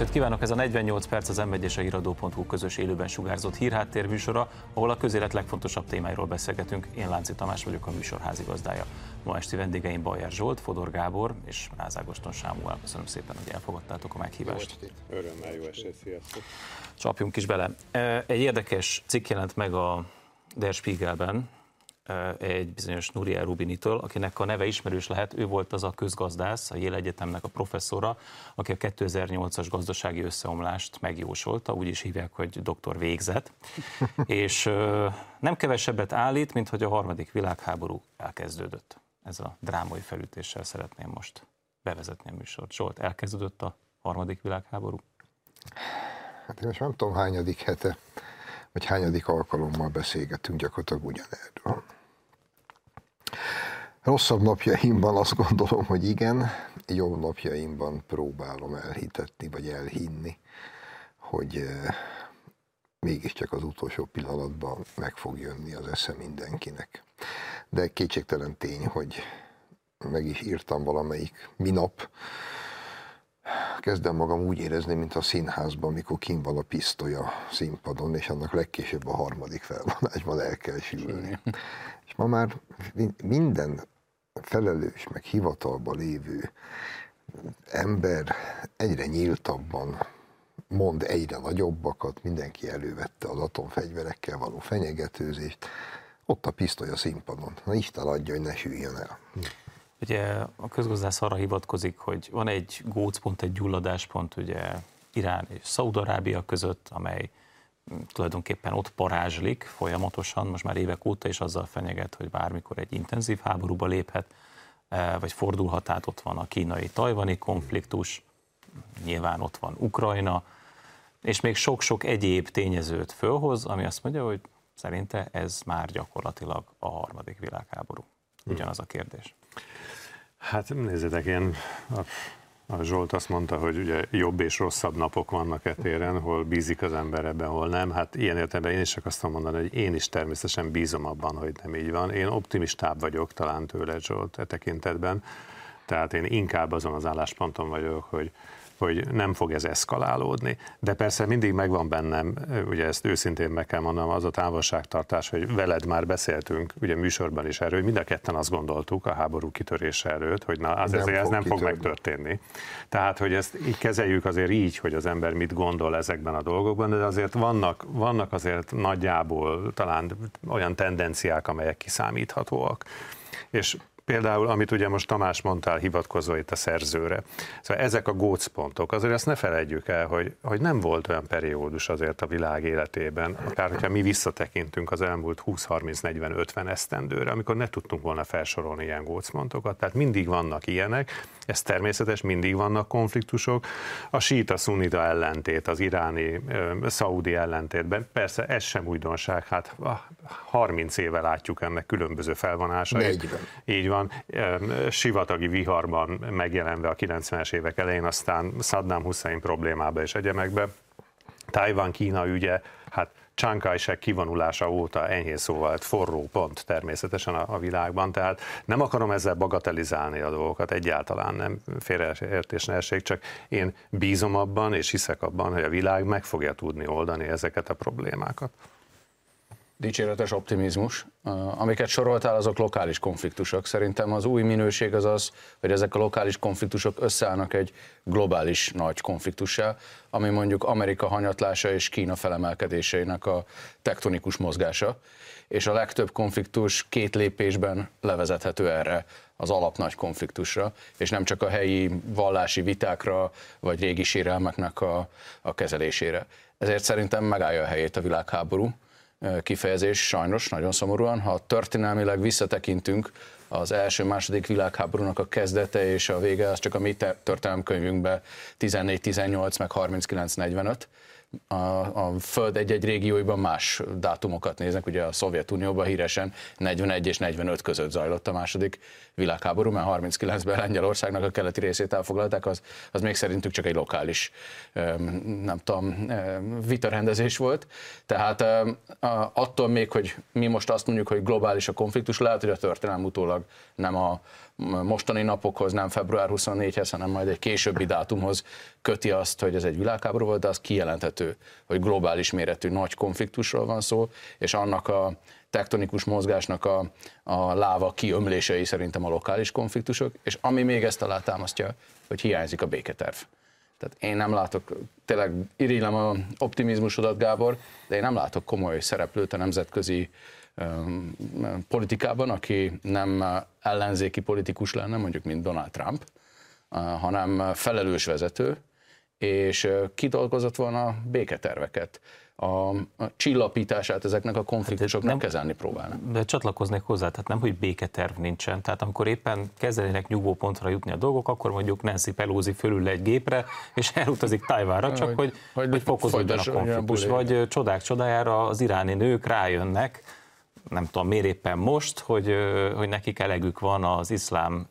estét kívánok! Ez a 48 perc az m és a híradó.hu közös élőben sugárzott hírháttér műsora, ahol a közélet legfontosabb témáiról beszélgetünk. Én Lánci Tamás vagyok a műsor házigazdája. Ma esti vendégeim Bajer Zsolt, Fodor Gábor és Rázágoston Sámuel. Köszönöm szépen, hogy elfogadtátok a meghívást. Jó Örömmel jó estét, sziasztok! Csapjunk is bele. Egy érdekes cikk jelent meg a Der Spiegelben, egy bizonyos Nuriel Rubinitől, akinek a neve ismerős lehet, ő volt az a közgazdász, a Yale Egyetemnek a professzora, aki a 2008-as gazdasági összeomlást megjósolta, úgy is hívják, hogy doktor végzett, és nem kevesebbet állít, mint hogy a harmadik világháború elkezdődött. Ez a drámai felütéssel szeretném most bevezetni a műsort. Zsolt, elkezdődött a harmadik világháború? Hát én most nem tudom hányadik hete, vagy hányadik alkalommal beszélgetünk gyakorlatilag ugyanerről. Rosszabb napjaimban azt gondolom, hogy igen, jobb napjaimban próbálom elhitetni, vagy elhinni, hogy eh, mégiscsak az utolsó pillanatban meg fog jönni az esze mindenkinek. De kétségtelen tény, hogy meg is írtam valamelyik minap, kezdem magam úgy érezni, mint a színházban, amikor kim van a pisztoly a színpadon, és annak legkésőbb a harmadik felvonásban el kell sülni. És ma már minden felelős, meg hivatalba lévő ember egyre nyíltabban mond egyre nagyobbakat, mindenki elővette az atomfegyverekkel való fenyegetőzést, ott a pisztoly a színpadon. Na Isten adja, hogy ne süljön el. Ugye a közgazdász arra hivatkozik, hogy van egy gócpont, egy gyulladáspont ugye Irán és Szaudarábia között, amely tulajdonképpen ott parázslik folyamatosan, most már évek óta is azzal fenyeget, hogy bármikor egy intenzív háborúba léphet, e, vagy fordulhat át, ott van a kínai-tajvani konfliktus, nyilván ott van Ukrajna, és még sok-sok egyéb tényezőt fölhoz, ami azt mondja, hogy szerinte ez már gyakorlatilag a harmadik világháború. Ugyanaz a kérdés. Hát nézzétek, én a Zsolt azt mondta, hogy ugye jobb és rosszabb napok vannak e téren, hol bízik az ember ebben, hol nem. Hát ilyen értelemben én is csak azt mondani, hogy én is természetesen bízom abban, hogy nem így van. Én optimistább vagyok talán tőle Zsolt e tekintetben. Tehát én inkább azon az állásponton vagyok, hogy hogy nem fog ez eszkalálódni. De persze mindig megvan bennem, ugye ezt őszintén meg kell mondanom, az a távolságtartás, hogy veled már beszéltünk, ugye műsorban is erről, hogy mind a ketten azt gondoltuk a háború kitörése előtt, hogy na, az nem ez fog nem kitörni. fog megtörténni. Tehát, hogy ezt így kezeljük azért így, hogy az ember mit gondol ezekben a dolgokban, de azért vannak, vannak azért nagyjából talán olyan tendenciák, amelyek kiszámíthatóak. És Például, amit ugye most Tamás mondtál, hivatkozva itt a szerzőre. Szóval ezek a gócpontok, azért ezt ne felejtjük el, hogy, hogy nem volt olyan periódus azért a világ életében, akár hogyha mi visszatekintünk az elmúlt 20-30-40-50 esztendőre, amikor ne tudtunk volna felsorolni ilyen gócpontokat, tehát mindig vannak ilyenek, ez természetes, mindig vannak konfliktusok. A síta szunita ellentét, az iráni, szaudi ellentétben, persze ez sem újdonság, hát 30 éve látjuk ennek különböző felvonásait. 40. Így van, sivatagi viharban megjelenve a 90-es évek elején, aztán Saddam Hussein problémába és egyemekbe. Tajvan, Kína ügye, hát Chiang Kai-shek kivonulása óta enyhén szóval forró pont természetesen a, a világban, tehát nem akarom ezzel bagatelizálni a dolgokat, egyáltalán nem félreértés ne essék, csak én bízom abban és hiszek abban, hogy a világ meg fogja tudni oldani ezeket a problémákat dicséretes optimizmus. Amiket soroltál, azok lokális konfliktusok. Szerintem az új minőség az az, hogy ezek a lokális konfliktusok összeállnak egy globális nagy konfliktussá, ami mondjuk Amerika hanyatlása és Kína felemelkedéseinek a tektonikus mozgása. És a legtöbb konfliktus két lépésben levezethető erre az alapnagy konfliktusra, és nem csak a helyi vallási vitákra, vagy régi sérelmeknek a, a kezelésére. Ezért szerintem megállja a helyét a világháború kifejezés, sajnos, nagyon szomorúan. Ha történelmileg visszatekintünk, az első-második világháborúnak a kezdete és a vége az csak a mi történelmi könyvünkben 14-18 meg 39-45, a, a Föld egy-egy régióiban más dátumokat néznek, ugye a Szovjetunióban híresen 41 és 45 között zajlott a második világháború, mert 39-ben Lengyelországnak a keleti részét elfoglalták, az, az még szerintük csak egy lokális, nem tudom, vitarendezés volt. Tehát attól még, hogy mi most azt mondjuk, hogy globális a konfliktus, lehet, hogy a történelem utólag nem a mostani napokhoz, nem február 24-hez, hanem majd egy későbbi dátumhoz köti azt, hogy ez egy világháború volt, de az kijelenthető, hogy globális méretű nagy konfliktusról van szó, és annak a tektonikus mozgásnak a, a láva kiömlései szerintem a lokális konfliktusok, és ami még ezt alátámasztja, hogy hiányzik a béketerv. Tehát én nem látok, tényleg irigylem a optimizmusodat, Gábor, de én nem látok komoly szereplőt a nemzetközi politikában, aki nem ellenzéki politikus lenne, mondjuk mint Donald Trump, hanem felelős vezető, és kidolgozott volna béketerveket. A csillapítását ezeknek a konfliktusoknak hát nem, kezelni próbálna. De csatlakoznék hozzá, tehát nem, hogy béketerv nincsen, tehát amikor éppen kezdenének nyugvópontra jutni a dolgok, akkor mondjuk Nancy Pelosi fölül egy gépre, és elutazik Tajvára, csak hogy, hogy, hogy, hogy fokozódjon a konfliktus, vagy csodák csodájára az iráni nők rájönnek, nem tudom miért éppen most, hogy, hogy nekik elegük van az iszlám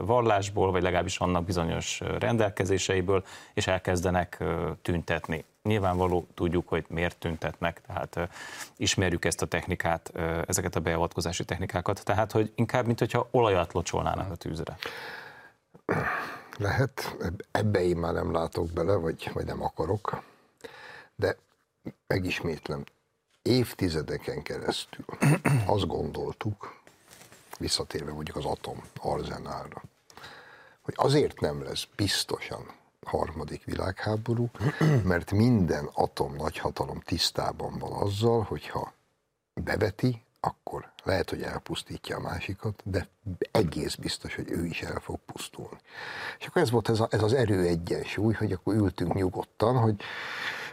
vallásból, vagy legalábbis annak bizonyos rendelkezéseiből, és elkezdenek tüntetni. Nyilvánvaló tudjuk, hogy miért tüntetnek, tehát ismerjük ezt a technikát, ezeket a beavatkozási technikákat, tehát hogy inkább, mint hogyha olajat locsolnának a tűzre. Lehet, ebbe én már nem látok bele, vagy, vagy nem akarok, de megismétlem, évtizedeken keresztül azt gondoltuk, visszatérve mondjuk az atom arzenálra, hogy azért nem lesz biztosan harmadik világháború, mert minden atom nagyhatalom tisztában van azzal, hogyha beveti, akkor lehet, hogy elpusztítja a másikat, de egész biztos, hogy ő is el fog pusztulni. És akkor ez volt ez, a, ez az erő egyensúly, hogy akkor ültünk nyugodtan, hogy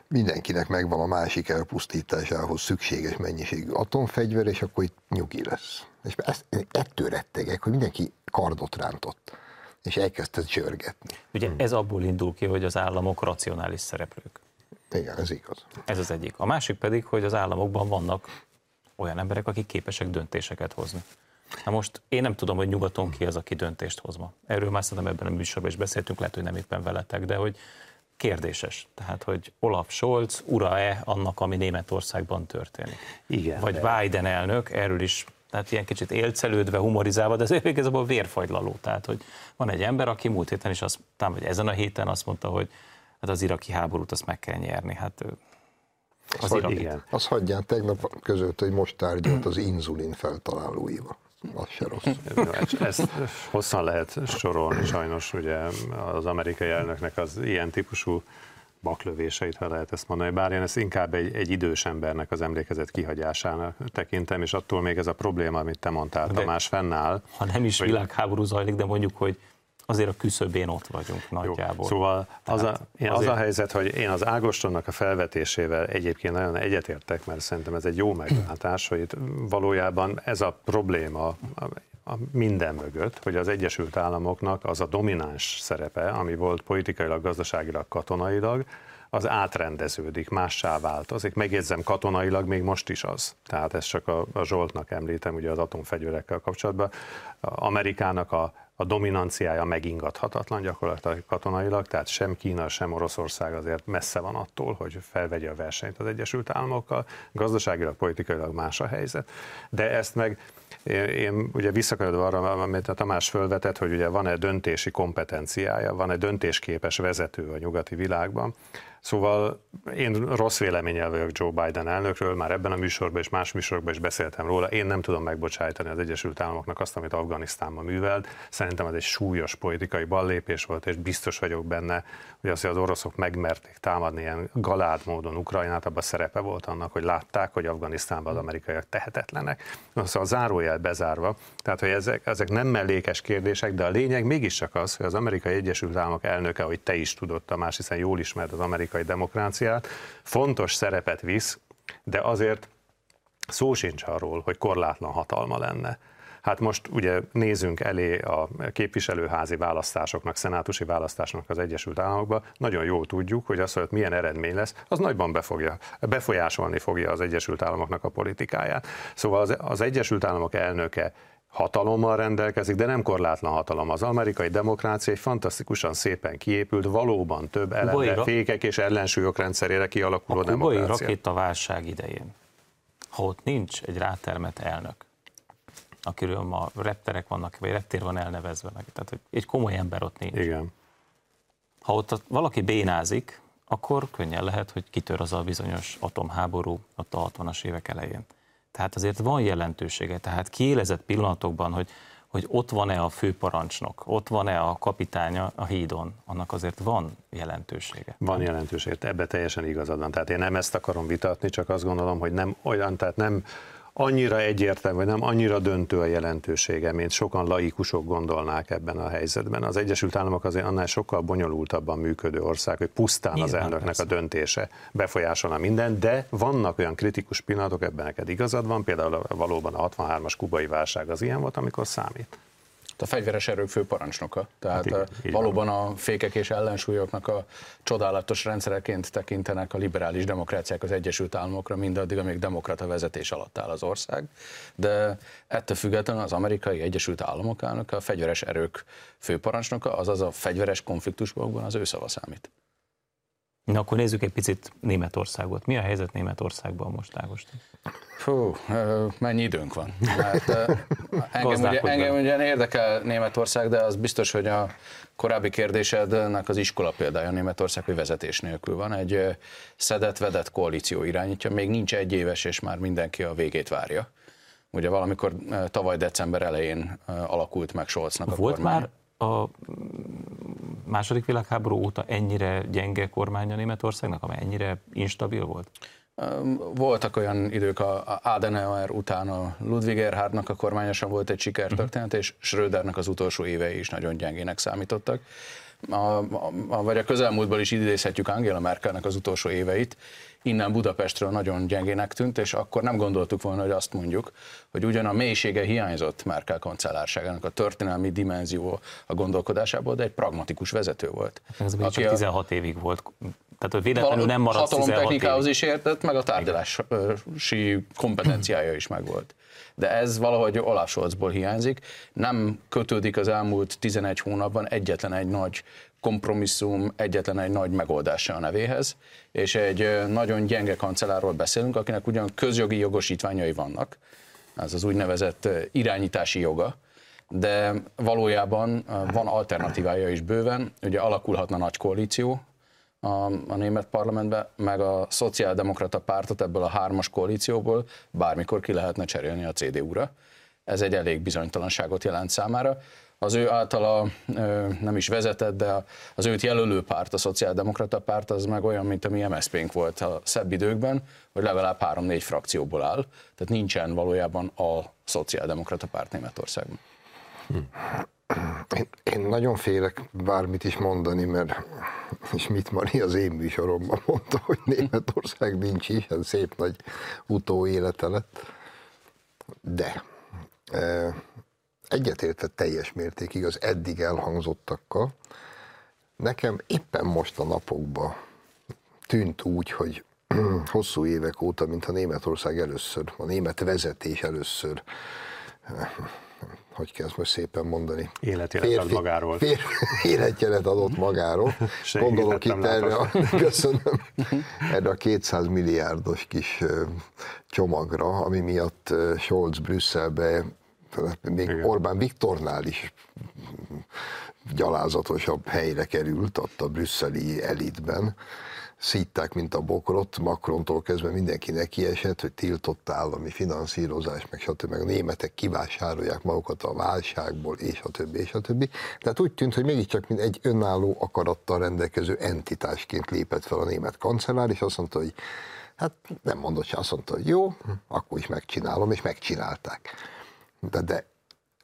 mindenkinek megvan a másik elpusztításához szükséges mennyiségű atomfegyver, és akkor itt nyugi lesz. És ezt, ettől rettegek, hogy mindenki kardot rántott, és elkezdte csörgetni. Ugye ez abból indul ki, hogy az államok racionális szereplők. Igen, ez igaz. Ez az egyik. A másik pedig, hogy az államokban vannak olyan emberek, akik képesek döntéseket hozni. Na most én nem tudom, hogy nyugaton ki az, aki döntést hoz ma. Erről már szerintem ebben a műsorban is beszéltünk, lehet, hogy nem éppen veletek, de hogy kérdéses. Tehát, hogy Olaf Scholz ura-e annak, ami Németországban történik. Igen. Vagy de... Biden elnök, erről is tehát ilyen kicsit élcelődve, humorizálva, de ez igazából vérfagylaló. Tehát, hogy van egy ember, aki múlt héten is, azt, vagy ezen a héten azt mondta, hogy hát az iraki háborút azt meg kell nyerni. Hát az az, igen. Azt hagyján tegnap között, hogy most tárgyalt az inzulin feltalálóival az se rossz. Ezt hosszan lehet sorolni sajnos, ugye az amerikai elnöknek az ilyen típusú baklövéseit, ha lehet ezt mondani, bár én ezt inkább egy, egy idős embernek az emlékezet kihagyásának tekintem, és attól még ez a probléma, amit te mondtál, Tamás, fennáll. Ha nem is hogy... világháború zajlik, de mondjuk, hogy azért a küszöbén ott vagyunk nagyjából. Jó, szóval az a, én azért... az a helyzet, hogy én az Ágostonnak a felvetésével egyébként nagyon egyetértek, mert szerintem ez egy jó meglátás, hogy itt valójában ez a probléma a minden mögött, hogy az Egyesült Államoknak az a domináns szerepe, ami volt politikailag, gazdaságilag, katonailag, az átrendeződik, mássá változik. Megjegyzem, katonailag még most is az. Tehát ezt csak a, a Zsoltnak említem, ugye az atomfegyverekkel kapcsolatban. Amerikának a a dominanciája megingathatatlan gyakorlatilag katonailag, tehát sem Kína, sem Oroszország azért messze van attól, hogy felvegye a versenyt az Egyesült Államokkal, gazdaságilag, politikailag más a helyzet. De ezt meg én, ugye visszakanyarodva arra, amit a Tamás fölvetett, hogy ugye van-e döntési kompetenciája, van-e döntésképes vezető a nyugati világban, Szóval én rossz véleményel vagyok Joe Biden elnökről, már ebben a műsorban és más műsorokban is beszéltem róla. Én nem tudom megbocsájtani az Egyesült Államoknak azt, amit Afganisztánban művelt. Szerintem ez egy súlyos politikai ballépés volt, és biztos vagyok benne, hogy az, hogy az oroszok megmerték támadni ilyen galád módon Ukrajnát, abban szerepe volt annak, hogy látták, hogy Afganisztánban az amerikaiak tehetetlenek. Szóval a zárójel bezárva, tehát hogy ezek, ezek nem mellékes kérdések, de a lényeg mégiscsak az, hogy az amerikai Egyesült Államok elnöke, hogy te is tudod, Tamás, hiszen jól ismert az amerikai demokráciát, fontos szerepet visz, de azért szó sincs arról, hogy korlátlan hatalma lenne Hát most ugye nézünk elé a képviselőházi választásoknak, szenátusi választásoknak az Egyesült Államokban, nagyon jól tudjuk, hogy az, hogy milyen eredmény lesz, az nagyban befogja, befolyásolni fogja az Egyesült Államoknak a politikáját. Szóval az, az Egyesült Államok elnöke hatalommal rendelkezik, de nem korlátlan hatalom. Az amerikai demokrácia egy fantasztikusan szépen kiépült, valóban több elemre, fékek és ellensúlyok rendszerére kialakuló a demokrácia. A rakéta válság idején, ha ott nincs egy rátermet elnök, akiről ma repterek vannak, vagy reptér van elnevezve meg, tehát hogy egy komoly ember ott nincs. Igen. Ha ott valaki bénázik, akkor könnyen lehet, hogy kitör az a bizonyos atomháború ott a 60-as évek elején. Tehát azért van jelentősége, tehát kiélezett pillanatokban, hogy, hogy ott van-e a főparancsnok, ott van-e a kapitánya a hídon, annak azért van jelentősége. Van jelentősége, ebbe teljesen igazad van. Tehát én nem ezt akarom vitatni, csak azt gondolom, hogy nem olyan, tehát nem annyira egyértelmű, nem annyira döntő a jelentősége, mint sokan laikusok gondolnák ebben a helyzetben. Az Egyesült Államok azért annál sokkal bonyolultabban működő ország, hogy pusztán Nyilván, az elnöknek persze. a döntése befolyásolna minden, de vannak olyan kritikus pillanatok, ebben neked igazad van, például valóban a 63-as kubai válság az ilyen volt, amikor számít a fegyveres erők főparancsnoka. Tehát hát így, valóban van. a fékek és ellensúlyoknak a csodálatos rendszereként tekintenek a liberális demokráciák az Egyesült Államokra, mindaddig, amíg demokrata vezetés alatt áll az ország. De ettől függetlenül az amerikai Egyesült Államok elnöke, a fegyveres erők főparancsnoka, azaz a fegyveres konfliktusokban az ő szava számít. Na akkor nézzük egy picit Németországot. Mi a helyzet Németországban most, Ágoston? Fú, mennyi időnk van? Mert, engem, ugye, engem ugye érdekel Németország, de az biztos, hogy a korábbi kérdésednek az iskola példája Németország, hogy vezetés nélkül van. Egy szedett-vedett koalíció irányítja, még nincs egy éves, és már mindenki a végét várja. Ugye valamikor tavaly december elején alakult meg Scholznak a Volt kormány. már a második világháború óta ennyire gyenge kormánya Németországnak, amely ennyire instabil volt? Voltak olyan idők, a Adenauer után a Ludwig Erhardnak a kormányosan volt egy sikertörténet, és Schrödernek az utolsó évei is nagyon gyengének számítottak. A, a, vagy a közelmúltból is idézhetjük Angela Merkelnek az utolsó éveit, innen Budapestről nagyon gyengének tűnt, és akkor nem gondoltuk volna, hogy azt mondjuk, hogy ugyan a mélysége hiányzott Merkel kancellárságának a történelmi dimenzió a gondolkodásából, de egy pragmatikus vezető volt. Ez még csak 16 a, évig volt. Tehát, hogy véletlenül nem maradt technikához is értett, meg a tárgyalási kompetenciája is megvolt. De ez valahogy Olaf Scholzból hiányzik. Nem kötődik az elmúlt 11 hónapban egyetlen egy nagy kompromisszum egyetlen egy nagy megoldása a nevéhez, és egy nagyon gyenge kancellárról beszélünk, akinek ugyan közjogi jogosítványai vannak, ez az úgynevezett irányítási joga, de valójában van alternatívája is bőven, ugye alakulhatna nagy koalíció a, a német parlamentben, meg a szociáldemokrata pártot ebből a hármas koalícióból bármikor ki lehetne cserélni a CDU-ra. Ez egy elég bizonytalanságot jelent számára az ő általa nem is vezetett, de az őt jelölő párt, a Szociáldemokrata párt, az meg olyan, mint a mi MSZP-nk volt a szebb időkben, hogy legalább három-négy frakcióból áll, tehát nincsen valójában a Szociáldemokrata párt Németországban. Én, én nagyon félek bármit is mondani, mert és mit Mari az én műsoromban mondta, hogy Németország nincs ez szép nagy utóélete lett. De egyetértett teljes mértékig az eddig elhangzottakkal. Nekem éppen most a napokban tűnt úgy, hogy hosszú évek óta, mint a Németország először, a német vezetés először, hogy kell ezt most szépen mondani? Életjelet ad magáról. Fér, életjelet adott magáról. Gondolok itt erre a, köszönöm, erre a 200 milliárdos kis csomagra, ami miatt Scholz Brüsszelbe még Igen. Orbán Viktornál is gyalázatosabb helyre került ott a brüsszeli elitben. Szítták, mint a bokrot, Macrontól kezdve mindenki nekiesett, hogy tiltott állami finanszírozás, meg stb. meg a németek kivásárolják magukat a válságból, és a többi, és a többi. Tehát úgy tűnt, hogy mégiscsak mint egy önálló akarattal rendelkező entitásként lépett fel a német kancellár, és azt mondta, hogy hát nem mondott se, azt mondta, hogy jó, akkor is megcsinálom, és megcsinálták. De, de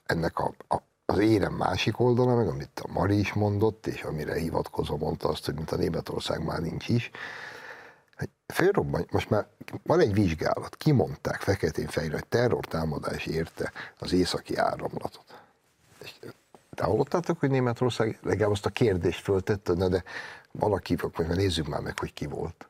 ennek a, a, az érem másik oldala, meg amit a Mari is mondott, és amire hivatkozva mondta azt, hogy mint a Németország már nincs is, Fölrobban, most már van egy vizsgálat, kimondták feketén fejre, hogy terrortámadás érte az északi áramlatot. És te hallottátok, hogy Németország legalább azt a kérdést föltette, na de valaki, akkor nézzük már meg, hogy ki volt.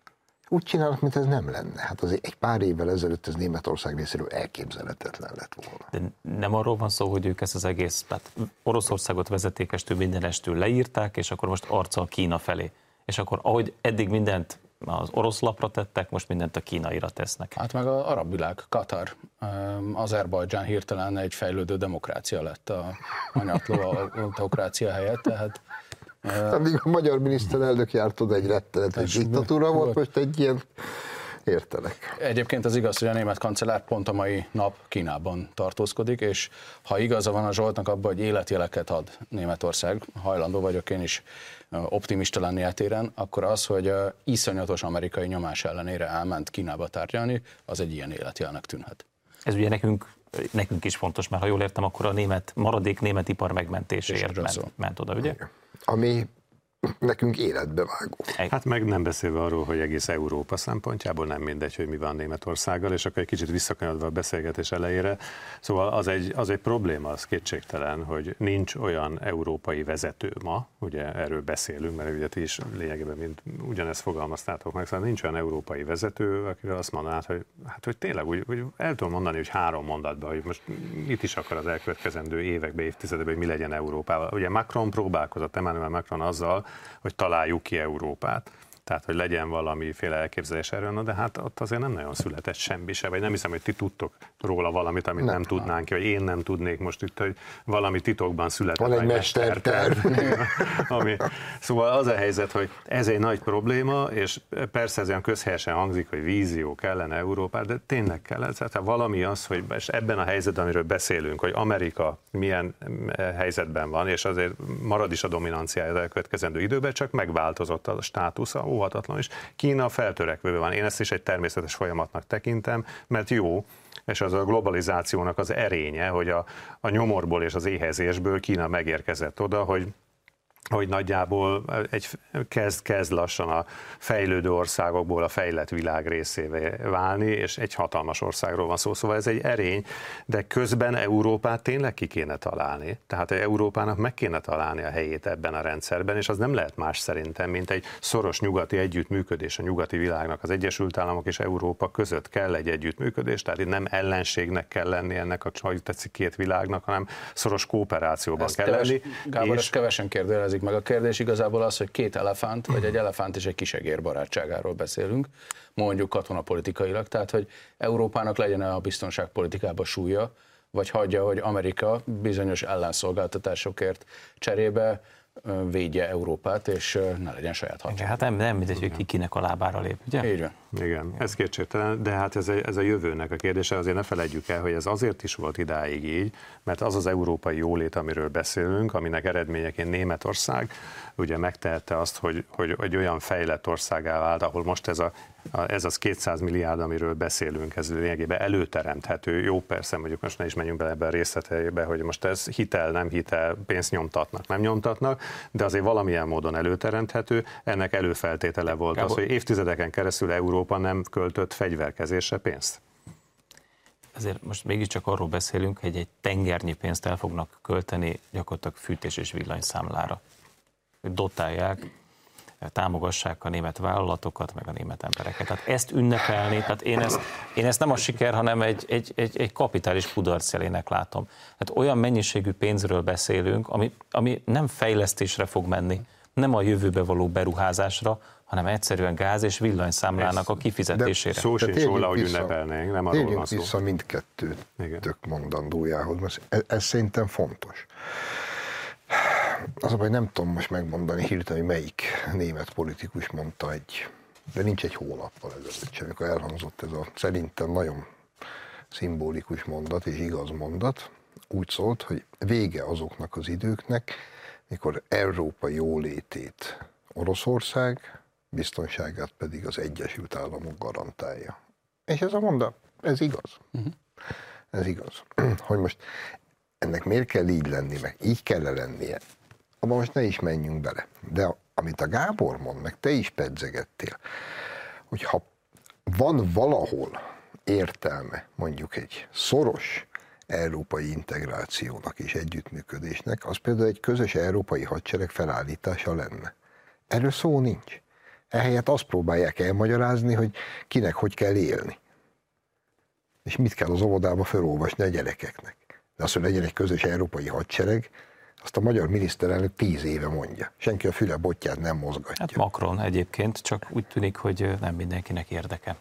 Úgy csinálnak, mint ez nem lenne. Hát azért egy pár évvel ezelőtt ez Németország részéről elképzelhetetlen lett volna. De nem arról van szó, hogy ők ezt az egész, tehát Oroszországot vezetékestől mindenestől leírták, és akkor most arccal Kína felé. És akkor ahogy eddig mindent az orosz lapra tettek, most mindent a kínaira tesznek. Hát meg az arab világ, Katar, Azerbajdzsán hirtelen egy fejlődő demokrácia lett a anyatló autokrácia helyett, tehát Addig a magyar miniszterelnök járt oda egy rettenetes diktatúra volt, most egy ilyen értelek. Egyébként az igaz, hogy a német kancellár pont a mai nap Kínában tartózkodik, és ha igaza van a Zsoltnak abban, hogy életjeleket ad Németország, hajlandó vagyok én is optimista lenni eltéren, akkor az, hogy iszonyatos amerikai nyomás ellenére elment Kínába tárgyalni, az egy ilyen életjelnek tűnhet. Ez ugye nekünk nekünk is fontos, mert ha jól értem, akkor a német, maradék német ipar megmentéséért ment, ment oda, ugye? Ami nekünk életbe vágó. Hát meg nem beszélve arról, hogy egész Európa szempontjából nem mindegy, hogy mi van Németországgal, és akkor egy kicsit visszakanyodva a beszélgetés elejére. Szóval az egy, az egy probléma, az kétségtelen, hogy nincs olyan európai vezető ma, ugye erről beszélünk, mert ugye ti is lényegében mint ugyanezt fogalmaztátok meg, szóval nincs olyan európai vezető, akiről azt mondanád, hogy, hát, hogy tényleg úgy, hogy el tudom mondani, hogy három mondatban, hogy most mit is akar az elkövetkezendő években, évtizedekben, hogy mi legyen Európával. Ugye Macron próbálkozott, Emmanuel Macron azzal, hogy találjuk ki Európát. Tehát hogy legyen valamiféle elképzelés erről, no, de hát ott azért nem nagyon született semmi se, vagy nem hiszem, hogy ti tudtok róla valamit, amit nem, nem tudnánk, vagy én nem tudnék most itt, hogy valami titokban született. Van egy mesterterv. ami, szóval az a helyzet, hogy ez egy nagy probléma, és persze ez olyan közhelyesen hangzik, hogy vízió kellene Európát, de tényleg kell. Tehát valami az, hogy ebben a helyzetben, amiről beszélünk, hogy Amerika milyen eh, helyzetben van, és azért marad is a dominanciája az elkövetkezendő időben, csak megváltozott a státusza, óhatatlan, és Kína feltörekvő van. Én ezt is egy természetes folyamatnak tekintem, mert jó, és az a globalizációnak az erénye, hogy a, a nyomorból és az éhezésből Kína megérkezett oda, hogy hogy nagyjából egy kezd, kezd lassan a fejlődő országokból a fejlett világ részévé válni, és egy hatalmas országról van szó, szóval ez egy erény, de közben Európát tényleg ki kéne találni. Tehát Európának meg kéne találni a helyét ebben a rendszerben, és az nem lehet más szerintem, mint egy szoros nyugati együttműködés a nyugati világnak. Az Egyesült Államok és Európa között kell egy együttműködés, tehát itt nem ellenségnek kell lenni ennek a, hogy tetszik, két világnak, hanem szoros kooperációban ezt kell keves, lenni. Gábor, és... kevesen kérdőjelezik kérdezik meg. A kérdés igazából az, hogy két elefánt, vagy egy elefánt és egy kisegér barátságáról beszélünk, mondjuk katonapolitikailag, tehát hogy Európának legyen-e a biztonságpolitikába súlya, vagy hagyja, hogy Amerika bizonyos ellenszolgáltatásokért cserébe védje Európát, és ne legyen saját hadsereg. Hát nem, nem mindegy, hogy ki kinek a lábára lép, ugye? Így van. Igen, ez kétségtelen, de hát ez a, ez a jövőnek a kérdése, azért ne felejtjük el, hogy ez azért is volt idáig így, mert az az európai jólét, amiről beszélünk, aminek eredményeként Németország ugye megtehette azt, hogy, hogy, hogy olyan fejlett országá vált, ahol most ez a ez az 200 milliárd, amiről beszélünk, ez lényegében előteremthető. Jó, persze, mondjuk most ne is menjünk bele ebbe a részleteibe, hogy most ez hitel, nem hitel, pénzt nyomtatnak, nem nyomtatnak, de azért valamilyen módon előteremthető. Ennek előfeltétele volt Gábor. az, hogy évtizedeken keresztül Európa nem költött fegyverkezésre pénzt. Ezért most mégiscsak arról beszélünk, hogy egy tengernyi pénzt el fognak költeni gyakorlatilag fűtés és villanyszámlára. Dotálják támogassák a német vállalatokat, meg a német embereket. Tehát ezt ünnepelni, tehát én ezt, én ezt nem a siker, hanem egy, egy, egy, egy kapitális kudarc jelének látom. Tehát olyan mennyiségű pénzről beszélünk, ami, ami nem fejlesztésre fog menni, nem a jövőbe való beruházásra, hanem egyszerűen gáz és villanyszámlának a kifizetésére. De szó sincs róla, hogy ünnepelnénk, nem arról van szó. vissza mindkettőt tök mondandójához, mert ez, ez szerintem fontos. Az a baj, nem tudom most megmondani hirtelen, hogy melyik német politikus mondta egy, de nincs egy hónappal ezelőtt sem, amikor elhangzott ez a szerintem nagyon szimbolikus mondat és igaz mondat, úgy szólt, hogy vége azoknak az időknek, mikor Európa jólétét Oroszország, biztonságát pedig az Egyesült Államok garantálja. És ez a mondat, ez igaz. Uh-huh. Ez igaz. Hogy most ennek miért kell így lenni, meg így kell lennie, abban most ne is menjünk bele. De amit a Gábor mond, meg te is pedzegettél, hogy ha van valahol értelme mondjuk egy szoros európai integrációnak és együttműködésnek, az például egy közös európai hadsereg felállítása lenne. Erről szó nincs. Ehelyett azt próbálják elmagyarázni, hogy kinek hogy kell élni. És mit kell az óvodába felolvasni a gyerekeknek. De az, hogy legyen egy közös európai hadsereg, azt a magyar miniszterelnök tíz éve mondja. Senki a füle botját nem mozgatja. Hát Macron egyébként, csak úgy tűnik, hogy nem mindenkinek érdeke.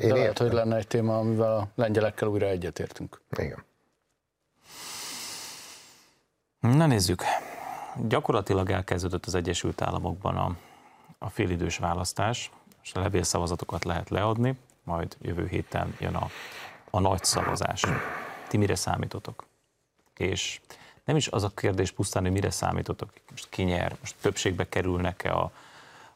Én De lehet, hogy lenne egy téma, amivel a lengyelekkel újra egyetértünk. Igen. Na nézzük. Gyakorlatilag elkezdődött az Egyesült Államokban a, a félidős választás, és a levélszavazatokat lehet leadni, majd jövő héten jön a, a nagy szavazás. Ti mire számítotok? És nem is az a kérdés pusztán, hogy mire számítotok, most ki nyer, most többségbe kerülnek-e a,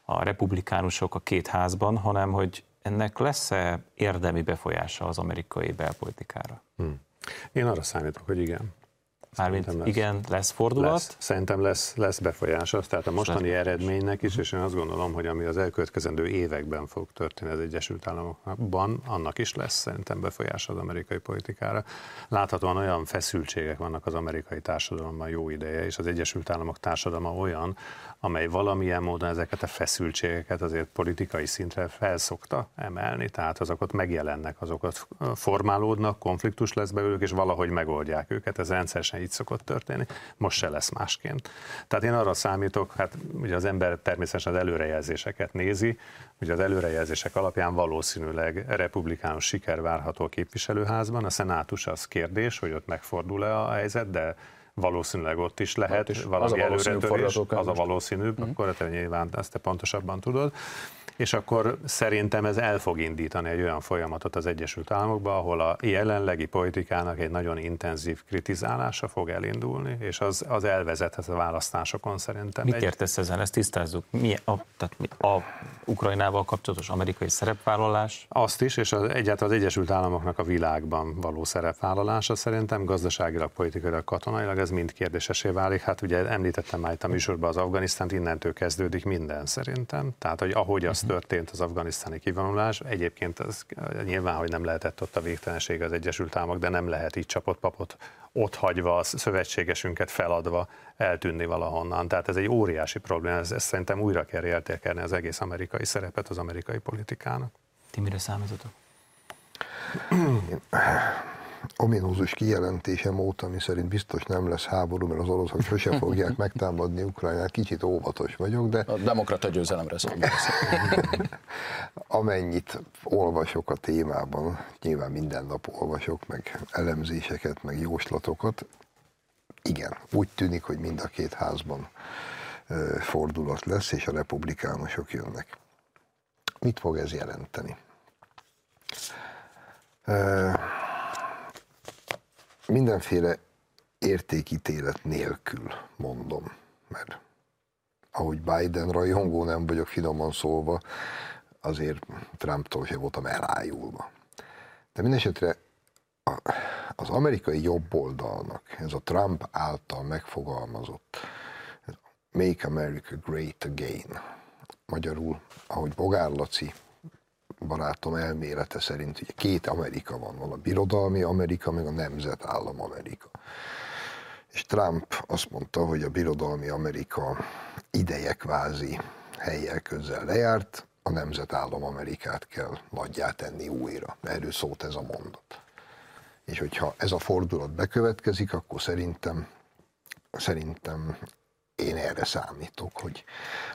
a republikánusok a két házban, hanem hogy ennek lesz-e érdemi befolyása az amerikai belpolitikára? Hmm. Én arra számítok, hogy igen. Mármint lesz. igen, lesz fordulat? Lesz. Szerintem lesz, lesz befolyása, tehát a mostani eredménynek is, és én azt gondolom, hogy ami az elkövetkezendő években fog történni az Egyesült Államokban, annak is lesz szerintem befolyása az amerikai politikára. Láthatóan olyan feszültségek vannak az amerikai társadalomban jó ideje, és az Egyesült Államok társadalma olyan, amely valamilyen módon ezeket a feszültségeket azért politikai szintre felszokta emelni, tehát azok ott megjelennek, azok ott formálódnak, konfliktus lesz belőlük, és valahogy megoldják őket, ez rendszeresen így szokott történni, most se lesz másként. Tehát én arra számítok, hát ugye az ember természetesen az előrejelzéseket nézi, ugye az előrejelzések alapján valószínűleg republikánus siker várható a képviselőházban, a szenátus az kérdés, hogy ott megfordul-e a helyzet, de valószínűleg ott is lehet ott is. valami előretörés, az a valószínűbb, mm. akkor te nyilván ezt te pontosabban tudod és akkor szerintem ez el fog indítani egy olyan folyamatot az Egyesült Államokban, ahol a jelenlegi politikának egy nagyon intenzív kritizálása fog elindulni, és az, az elvezethet a választásokon szerintem. Mit egy... értesz ezen? Ezt tisztázzuk. Mi a, tehát mi a Ukrajnával kapcsolatos amerikai szerepvállalás? Azt is, és az, egyáltalán az Egyesült Államoknak a világban való szerepvállalása szerintem gazdaságilag, politikailag, katonailag ez mind kérdésesé válik. Hát ugye említettem már itt a műsorban az Afganisztánt, innentől kezdődik minden szerintem. Tehát, hogy ahogy azt történt az afganisztáni kivonulás. Egyébként az nyilván, hogy nem lehetett ott a végtelenség az Egyesült Államok, de nem lehet így csapott papot ott hagyva, a szövetségesünket feladva eltűnni valahonnan. Tehát ez egy óriási probléma, ez, ez szerintem újra kell értékelni az egész amerikai szerepet az amerikai politikának. Ti mire számítotok? ominózus kijelentésem óta, ami szerint biztos nem lesz háború, mert az oroszok sose fogják megtámadni Ukrajnát, kicsit óvatos vagyok, de... A demokrata győzelemre Amennyit olvasok a témában, nyilván minden nap olvasok, meg elemzéseket, meg jóslatokat, igen, úgy tűnik, hogy mind a két házban fordulat lesz, és a republikánusok jönnek. Mit fog ez jelenteni? Mindenféle értékítélet nélkül mondom, mert ahogy Biden rajongó nem vagyok finoman szólva, azért Trumptól se voltam elájulva. De mindesetre az amerikai jobb oldalnak, ez a Trump által megfogalmazott Make America Great Again, magyarul, ahogy Bogár Laci barátom elmélete szerint ugye két Amerika van, van a birodalmi Amerika, meg a nemzetállam Amerika. És Trump azt mondta, hogy a birodalmi Amerika ideje kvázi helyjel közel lejárt, a nemzetállam Amerikát kell nagyjá tenni újra. Erről szólt ez a mondat. És hogyha ez a fordulat bekövetkezik, akkor szerintem, szerintem én erre számítok, hogy,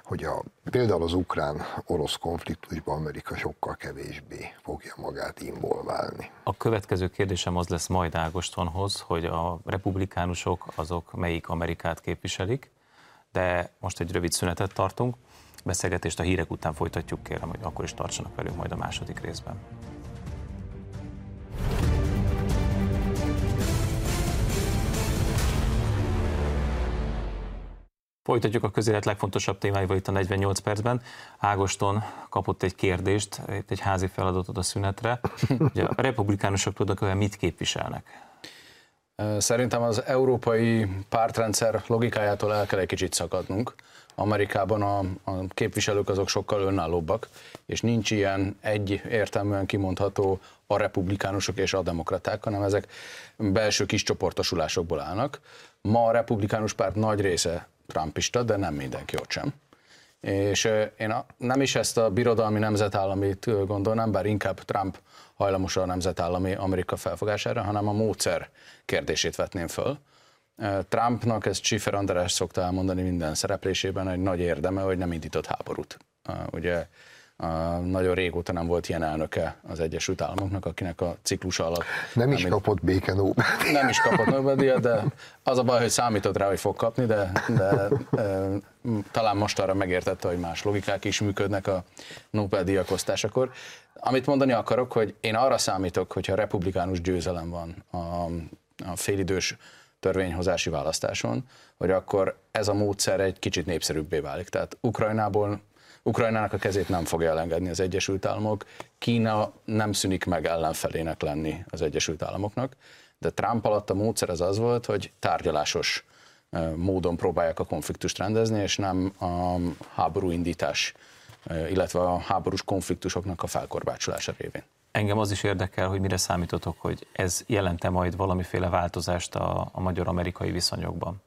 hogy a, például az ukrán-orosz konfliktusban Amerika sokkal kevésbé fogja magát involválni. A következő kérdésem az lesz majd Ágostonhoz, hogy a republikánusok azok melyik Amerikát képviselik, de most egy rövid szünetet tartunk. Beszélgetést a hírek után folytatjuk, kérem, hogy akkor is tartsanak velünk majd a második részben. Folytatjuk a közélet legfontosabb témáival itt a 48 percben. Ágoston kapott egy kérdést, egy házi feladatot a szünetre. Ugye a republikánusok tudnak, hogy mit képviselnek? Szerintem az európai pártrendszer logikájától el kell egy kicsit szakadnunk. Amerikában a, a képviselők azok sokkal önállóbbak, és nincs ilyen egy értelműen kimondható a republikánusok és a demokraták, hanem ezek belső kis csoportosulásokból állnak. Ma a republikánus párt nagy része trumpista, de nem mindenki ott sem. És én a, nem is ezt a birodalmi nemzetállamit gondolnám, bár inkább Trump hajlamos a nemzetállami Amerika felfogására, hanem a módszer kérdését vetném föl. Trumpnak, ezt Schiffer András szokta elmondani minden szereplésében, egy nagy érdeme, hogy nem indított háborút. Ugye nagyon régóta nem volt ilyen elnöke az Egyesült Államoknak, akinek a ciklusa alatt... Nem, is kapott béke. Nem is kapott nobel de az a baj, hogy számított rá, hogy fog kapni, de, de e, talán most arra megértette, hogy más logikák is működnek a Nobel-díjak osztásakor. Amit mondani akarok, hogy én arra számítok, hogyha republikánus győzelem van a, a félidős törvényhozási választáson, hogy akkor ez a módszer egy kicsit népszerűbbé válik. Tehát Ukrajnából Ukrajnának a kezét nem fogja elengedni az Egyesült Államok, Kína nem szűnik meg ellenfelének lenni az Egyesült Államoknak, de Trump alatt a módszer az az volt, hogy tárgyalásos módon próbálják a konfliktust rendezni, és nem a háborúindítás, illetve a háborús konfliktusoknak a felkorbácsolása révén. Engem az is érdekel, hogy mire számítotok, hogy ez jelente majd valamiféle változást a, a magyar-amerikai viszonyokban.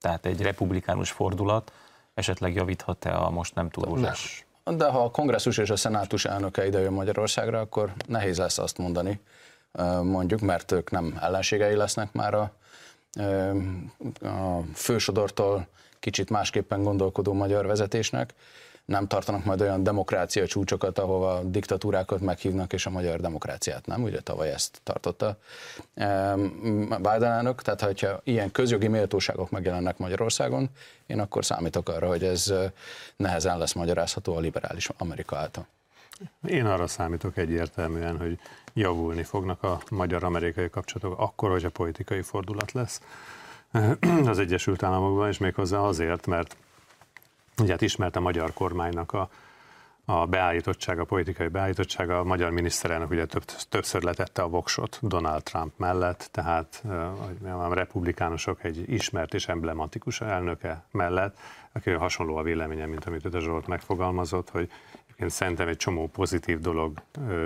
Tehát egy republikánus fordulat, esetleg javíthat-e a most nem túl rózsás? De ha a kongresszus és a szenátus elnöke idejön Magyarországra, akkor nehéz lesz azt mondani, mondjuk, mert ők nem ellenségei lesznek már a, a fősodortól kicsit másképpen gondolkodó magyar vezetésnek nem tartanak majd olyan demokrácia csúcsokat, ahova diktatúrákat meghívnak, és a magyar demokráciát nem, ugye tavaly ezt tartotta Biden elnök, tehát ha ilyen közjogi méltóságok megjelennek Magyarországon, én akkor számítok arra, hogy ez nehezen lesz magyarázható a liberális Amerika által. Én arra számítok egyértelműen, hogy javulni fognak a magyar-amerikai kapcsolatok akkor, hogy a politikai fordulat lesz. Az Egyesült Államokban, és méghozzá azért, mert Ugye hát ismert a magyar kormánynak a, a beállítottsága, a politikai beállítottsága. A magyar miniszterelnök ugye több, többször letette a voksot Donald Trump mellett, tehát a republikánusok egy ismert és emblematikus elnöke mellett, aki hasonló a véleménye, mint amit a Zsolt megfogalmazott, hogy én szerintem egy csomó pozitív dolog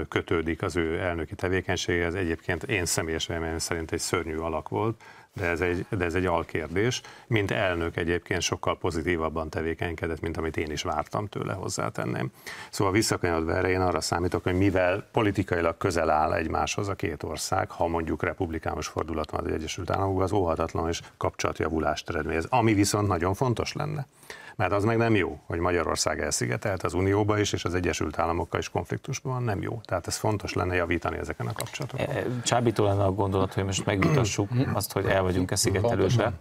kötődik az ő elnöki tevékenységéhez. Egyébként én személyes véleményem szerint egy szörnyű alak volt, de ez egy, de ez egy alkérdés. Mint elnök egyébként sokkal pozitívabban tevékenykedett, mint amit én is vártam tőle, hozzátenném. Szóval visszakanyarodva erre, én arra számítok, hogy mivel politikailag közel áll egymáshoz a két ország, ha mondjuk republikánus fordulat van az Egyesült Államokban, az óhatatlan és kapcsolatjavulást eredményez, ami viszont nagyon fontos lenne mert az meg nem jó, hogy Magyarország elszigetelt az Unióba is, és az Egyesült Államokkal is konfliktusban van, nem jó. Tehát ez fontos lenne javítani ezeken a kapcsolatokon. E, csábító lenne a gondolat, hogy most megvitassuk azt, hogy el vagyunk-e szigetelődve.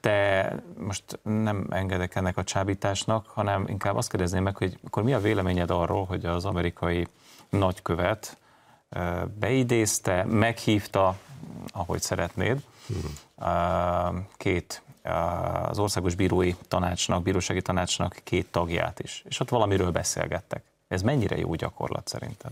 De most nem engedek ennek a csábításnak, hanem inkább azt kérdezném meg, hogy akkor mi a véleményed arról, hogy az amerikai nagykövet e, beidézte, meghívta, ahogy szeretnéd, hmm. két az Országos Bírói Tanácsnak, Bírósági Tanácsnak két tagját is, és ott valamiről beszélgettek. Ez mennyire jó gyakorlat szerinted?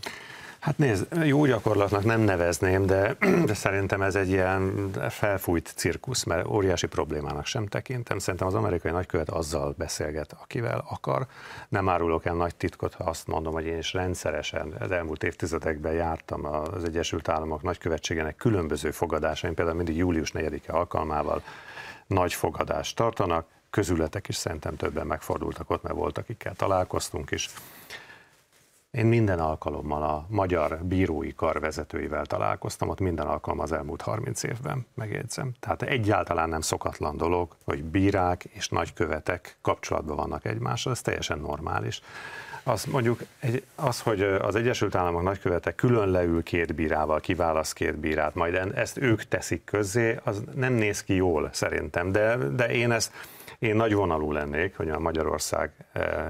Hát nézd, jó gyakorlatnak nem nevezném, de, de szerintem ez egy ilyen felfújt cirkusz, mert óriási problémának sem tekintem. Szerintem az amerikai nagykövet azzal beszélget, akivel akar. Nem árulok el nagy titkot, ha azt mondom, hogy én is rendszeresen az elmúlt évtizedekben jártam az Egyesült Államok nagykövetségének különböző fogadásain, például mindig július 4-e alkalmával nagy fogadást tartanak, közületek is szerintem többen megfordultak ott, mert voltak, akikkel találkoztunk is. Én minden alkalommal a magyar bírói kar vezetőivel találkoztam, ott minden alkalom az elmúlt 30 évben, megjegyzem. Tehát egyáltalán nem szokatlan dolog, hogy bírák és nagykövetek kapcsolatban vannak egymással, ez teljesen normális. Az mondjuk egy, az, hogy az Egyesült Államok nagykövete külön leül két bírával, kiválaszt két bírát, majd ezt ők teszik közzé, az nem néz ki jól szerintem, de, de én ezt én nagy vonalú lennék, hogy a Magyarország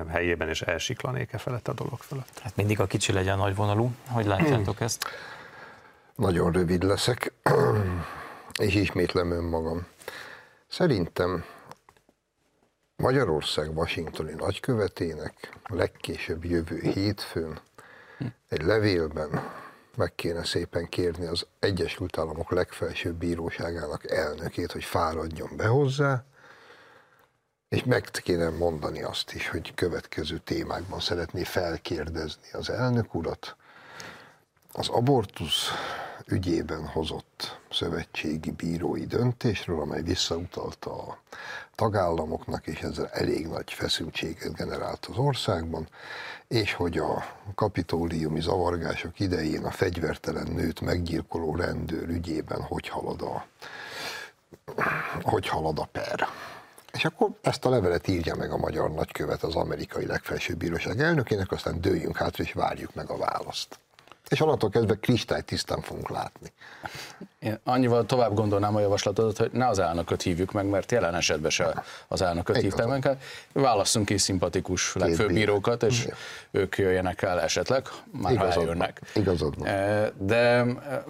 helyében is elsiklanék-e felett a dolog felett. Hát mindig a kicsi legyen nagy vonalú. Hogy látjátok ezt? Nagyon rövid leszek, és ismétlem önmagam. Szerintem Magyarország washingtoni nagykövetének legkésőbb jövő hétfőn egy levélben meg kéne szépen kérni az Egyesült Államok legfelsőbb bíróságának elnökét, hogy fáradjon be hozzá, és meg kéne mondani azt is, hogy következő témákban szeretné felkérdezni az elnök urat, az abortusz ügyében hozott szövetségi bírói döntésről, amely visszautalta a tagállamoknak, és ezzel elég nagy feszültséget generált az országban, és hogy a kapitóliumi zavargások idején a fegyvertelen nőt meggyilkoló rendőr ügyében hogy halad a, hogy halad a per. És akkor ezt a levelet írja meg a magyar nagykövet az amerikai legfelsőbb bíróság elnökének, aztán dőljünk hátra és várjuk meg a választ és onnantól kezdve tisztán fogunk látni. Én annyival tovább gondolnám a javaslatot, hogy ne az elnököt hívjuk meg, mert jelen esetben se az elnököt hívták meg. Válasszunk ki szimpatikus legfőbb bírókat, és Igen. ők jöjjenek el esetleg, már Igazad ha eljönnek. Igazad van. De e,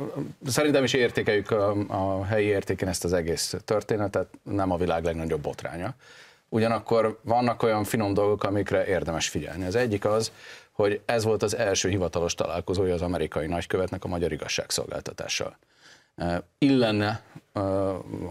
szerintem is értékeljük a, a helyi értéken ezt az egész történetet, nem a világ legnagyobb botránya. Ugyanakkor vannak olyan finom dolgok, amikre érdemes figyelni. Az egyik az, hogy ez volt az első hivatalos találkozója az amerikai nagykövetnek a magyar igazságszolgáltatással. Illenne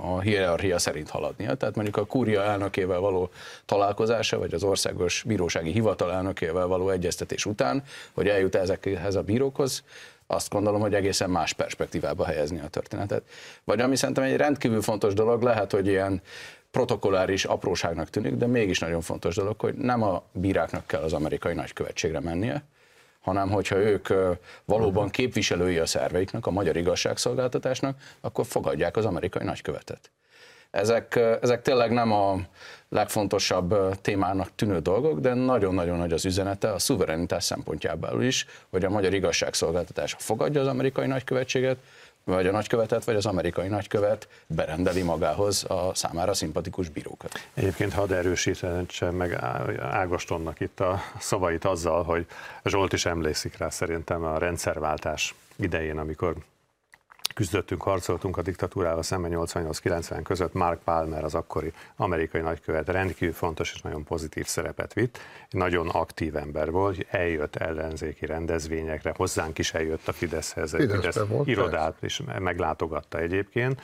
a hierarchia szerint haladnia, tehát mondjuk a kúria elnökével való találkozása, vagy az országos bírósági hivatal elnökével való egyeztetés után, hogy eljut ezekhez a bírókhoz, azt gondolom, hogy egészen más perspektívába helyezni a történetet. Vagy ami szerintem egy rendkívül fontos dolog, lehet, hogy ilyen protokolláris apróságnak tűnik, de mégis nagyon fontos dolog, hogy nem a bíráknak kell az amerikai nagykövetségre mennie, hanem hogyha ők valóban képviselői a szerveiknek, a magyar igazságszolgáltatásnak, akkor fogadják az amerikai nagykövetet. Ezek, ezek tényleg nem a legfontosabb témának tűnő dolgok, de nagyon-nagyon nagy az üzenete a szuverenitás szempontjából is, hogy a magyar igazságszolgáltatás fogadja az amerikai nagykövetséget, vagy a nagykövetet, vagy az amerikai nagykövet berendeli magához a számára szimpatikus bírókat. Egyébként hadd erősítsem meg Ágostonnak itt a szavait azzal, hogy Zsolt is emlékszik rá szerintem a rendszerváltás idején, amikor küzdöttünk, harcoltunk a diktatúrával szemben 88-90 között, Mark Palmer, az akkori amerikai nagykövet rendkívül fontos és nagyon pozitív szerepet vitt. Nagyon aktív ember volt, eljött ellenzéki rendezvényekre, hozzánk is eljött a Fideszhez, egy Fidesz irodát is meglátogatta egyébként,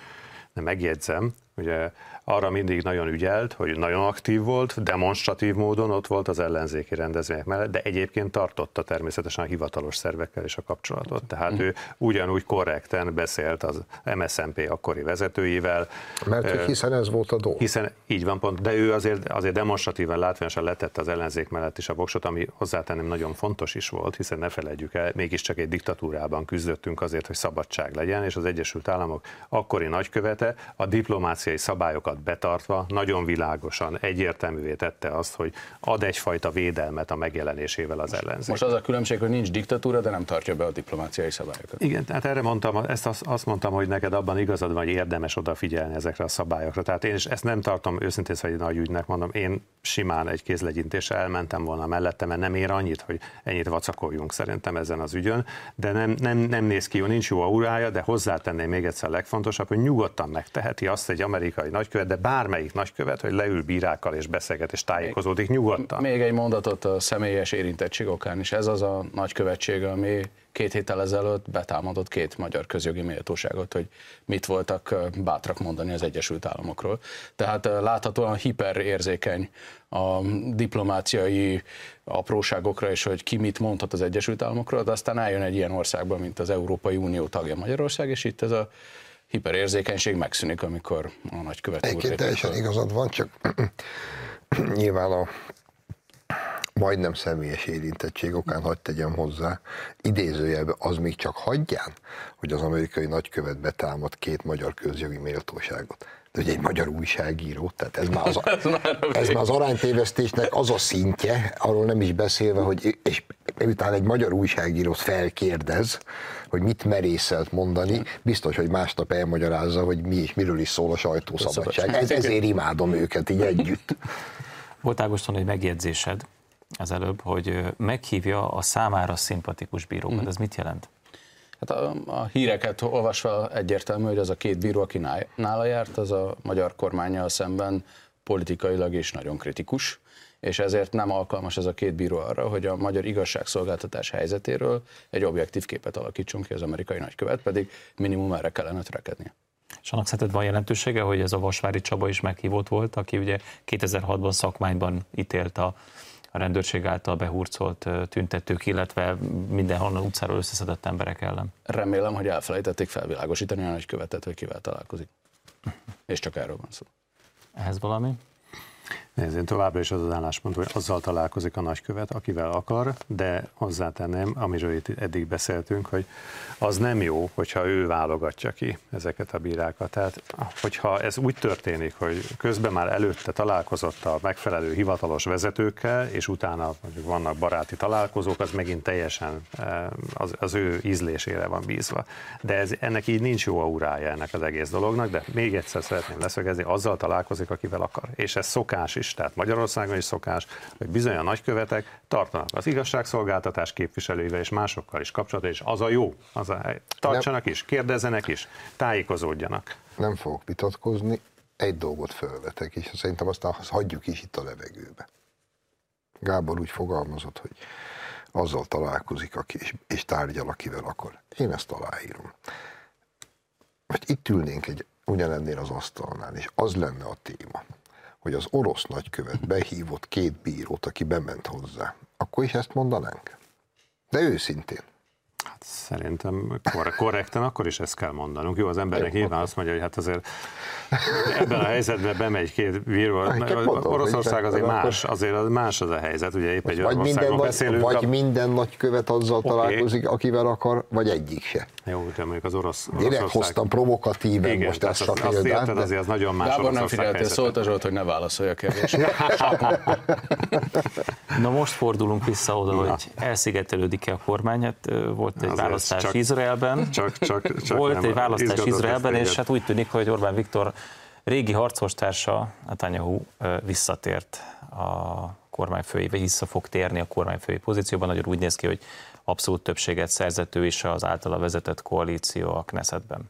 de megjegyzem, ugye arra mindig nagyon ügyelt, hogy nagyon aktív volt, demonstratív módon ott volt az ellenzéki rendezvények mellett, de egyébként tartotta természetesen a hivatalos szervekkel is a kapcsolatot. Tehát mm. ő ugyanúgy korrekten beszélt az MSZNP akkori vezetőivel. Mert hogy hiszen ez volt a dolog. Hiszen így van pont, de ő azért, azért demonstratívan látványosan letette az ellenzék mellett is a voksot, ami hozzátennem nagyon fontos is volt, hiszen ne felejtjük el, mégiscsak egy diktatúrában küzdöttünk azért, hogy szabadság legyen, és az Egyesült Államok akkori nagykövete a diplomáciai szabályokat szabályokat betartva nagyon világosan, egyértelművé tette azt, hogy ad egyfajta védelmet a megjelenésével az ellenzék. Most az a különbség, hogy nincs diktatúra, de nem tartja be a diplomáciai szabályokat. Igen, tehát erre mondtam, ezt azt, mondtam, hogy neked abban igazad van, hogy érdemes odafigyelni ezekre a szabályokra. Tehát én is ezt nem tartom őszintén egy nagy ügynek, mondom, én simán egy kézlegyintéssel elmentem volna mellette, mert nem ér annyit, hogy ennyit vacakoljunk szerintem ezen az ügyön, de nem, nem, nem néz ki jó, nincs jó aurája, de hozzátenném még egyszer a legfontosabb, hogy nyugodtan megteheti azt egy amerikai nagykövet, nagykövet, de bármelyik nagykövet, hogy leül bírákkal és beszélget és tájékozódik nyugodtan. Még egy mondatot a személyes érintettség okán is. Ez az a nagykövetség, ami két héttel ezelőtt betámadott két magyar közjogi méltóságot, hogy mit voltak bátrak mondani az Egyesült Államokról. Tehát láthatóan hiperérzékeny a diplomáciai apróságokra, és hogy ki mit mondhat az Egyesült Államokról, de aztán eljön egy ilyen országba, mint az Európai Unió tagja Magyarország, és itt ez a hiperérzékenység megszűnik, amikor a nagykövet úr... Egyébként teljesen igazad van, csak nyilván a majdnem személyes érintettség okán hagyd tegyem hozzá, idézőjelben az még csak hagyján, hogy az amerikai nagykövet betámad két magyar közjogi méltóságot. De ugye egy magyar újságíró, tehát ez már az, ez már az aránytévesztésnek az a szintje, arról nem is beszélve, hogy és miután egy magyar újságírót felkérdez, hogy mit merészelt mondani, biztos, hogy másnap elmagyarázza, hogy mi és miről is szól a sajtószabadság. Ez, ezért imádom őket így együtt. Volt Ágoston egy megjegyzésed az előbb, hogy meghívja a számára szimpatikus bírókat. Mm. Ez mit jelent? Hát a, a híreket olvasva egyértelmű, hogy az a két bíró, aki nála járt, az a magyar kormányjal szemben politikailag is nagyon kritikus és ezért nem alkalmas ez a két bíró arra, hogy a magyar igazságszolgáltatás helyzetéről egy objektív képet alakítson ki az amerikai nagykövet, pedig minimum erre kellene törekednie. És annak szerinted van jelentősége, hogy ez a Vasvári Csaba is meghívott volt, aki ugye 2006-ban szakmányban ítélt a, a rendőrség által behurcolt tüntetők, illetve mindenhonnan utcáról összeszedett emberek ellen. Remélem, hogy elfelejtették felvilágosítani a nagykövetet, hogy kivel találkozik. És csak erről van szó. Ehhez valami? Nézd, én továbbra is az az álláspont, hogy azzal találkozik a nagykövet, akivel akar, de hozzátenném, amiről itt eddig beszéltünk, hogy az nem jó, hogyha ő válogatja ki ezeket a bírákat. Tehát, hogyha ez úgy történik, hogy közben már előtte találkozott a megfelelő hivatalos vezetőkkel, és utána mondjuk vannak baráti találkozók, az megint teljesen eh, az, az ő ízlésére van bízva. De ez, ennek így nincs jó aurája ennek az egész dolognak, de még egyszer szeretném leszögezni, azzal találkozik, akivel akar. És ez szokás is, tehát Magyarországon is szokás, hogy bizony a nagykövetek tartanak az igazságszolgáltatás képviselőivel és másokkal is kapcsolatban, és az a jó, az a. Tartsanak is, kérdezzenek is, tájékozódjanak. Nem fogok vitatkozni, egy dolgot felvetek, és szerintem aztán azt hagyjuk is itt a levegőbe. Gábor úgy fogalmazott, hogy azzal találkozik, aki, és, és tárgyal, akivel akar. Én ezt aláírom. Most itt ülnénk egy ugyanennél az asztalnál, és az lenne a téma, hogy az orosz nagykövet behívott két bírót, aki bement hozzá, akkor is ezt mondanánk. De őszintén. Hát szerintem kor- korrekten akkor is ezt kell mondanunk. Jó, az embernek nyilván azt mondja, hogy hát azért ebben a helyzetben bemegy két bíró. Oroszország azért más, azért az más az a helyzet, ugye épp egy vagy minden, beszélünk. Vagy a... minden nagykövet azzal okay. találkozik, akivel akar, vagy egyik se. Jó, de mondjuk az orosz Direkt Oroszország... hoztam provokatíven Igen, most ezt a példát. Azt érted, azért az nagyon más Gábor nem figyeltél, szólt a Zsolt, hogy ne válaszolja a kérdésre. Na most fordulunk vissza oda, Na. hogy elszigetelődik-e a kormány. Hát volt egy azért választás csak, Izraelben. Csak, csak, csak volt egy választás Izraelben, és hát úgy tűnik, hogy Orbán Viktor régi harcostársa, Netanyahu visszatért a kormányfői, vagy vissza fog térni a kormányfői pozícióban. Nagyon úgy néz ki, hogy abszolút többséget szerzett ő is az általa vezetett koalíció a Knessetben.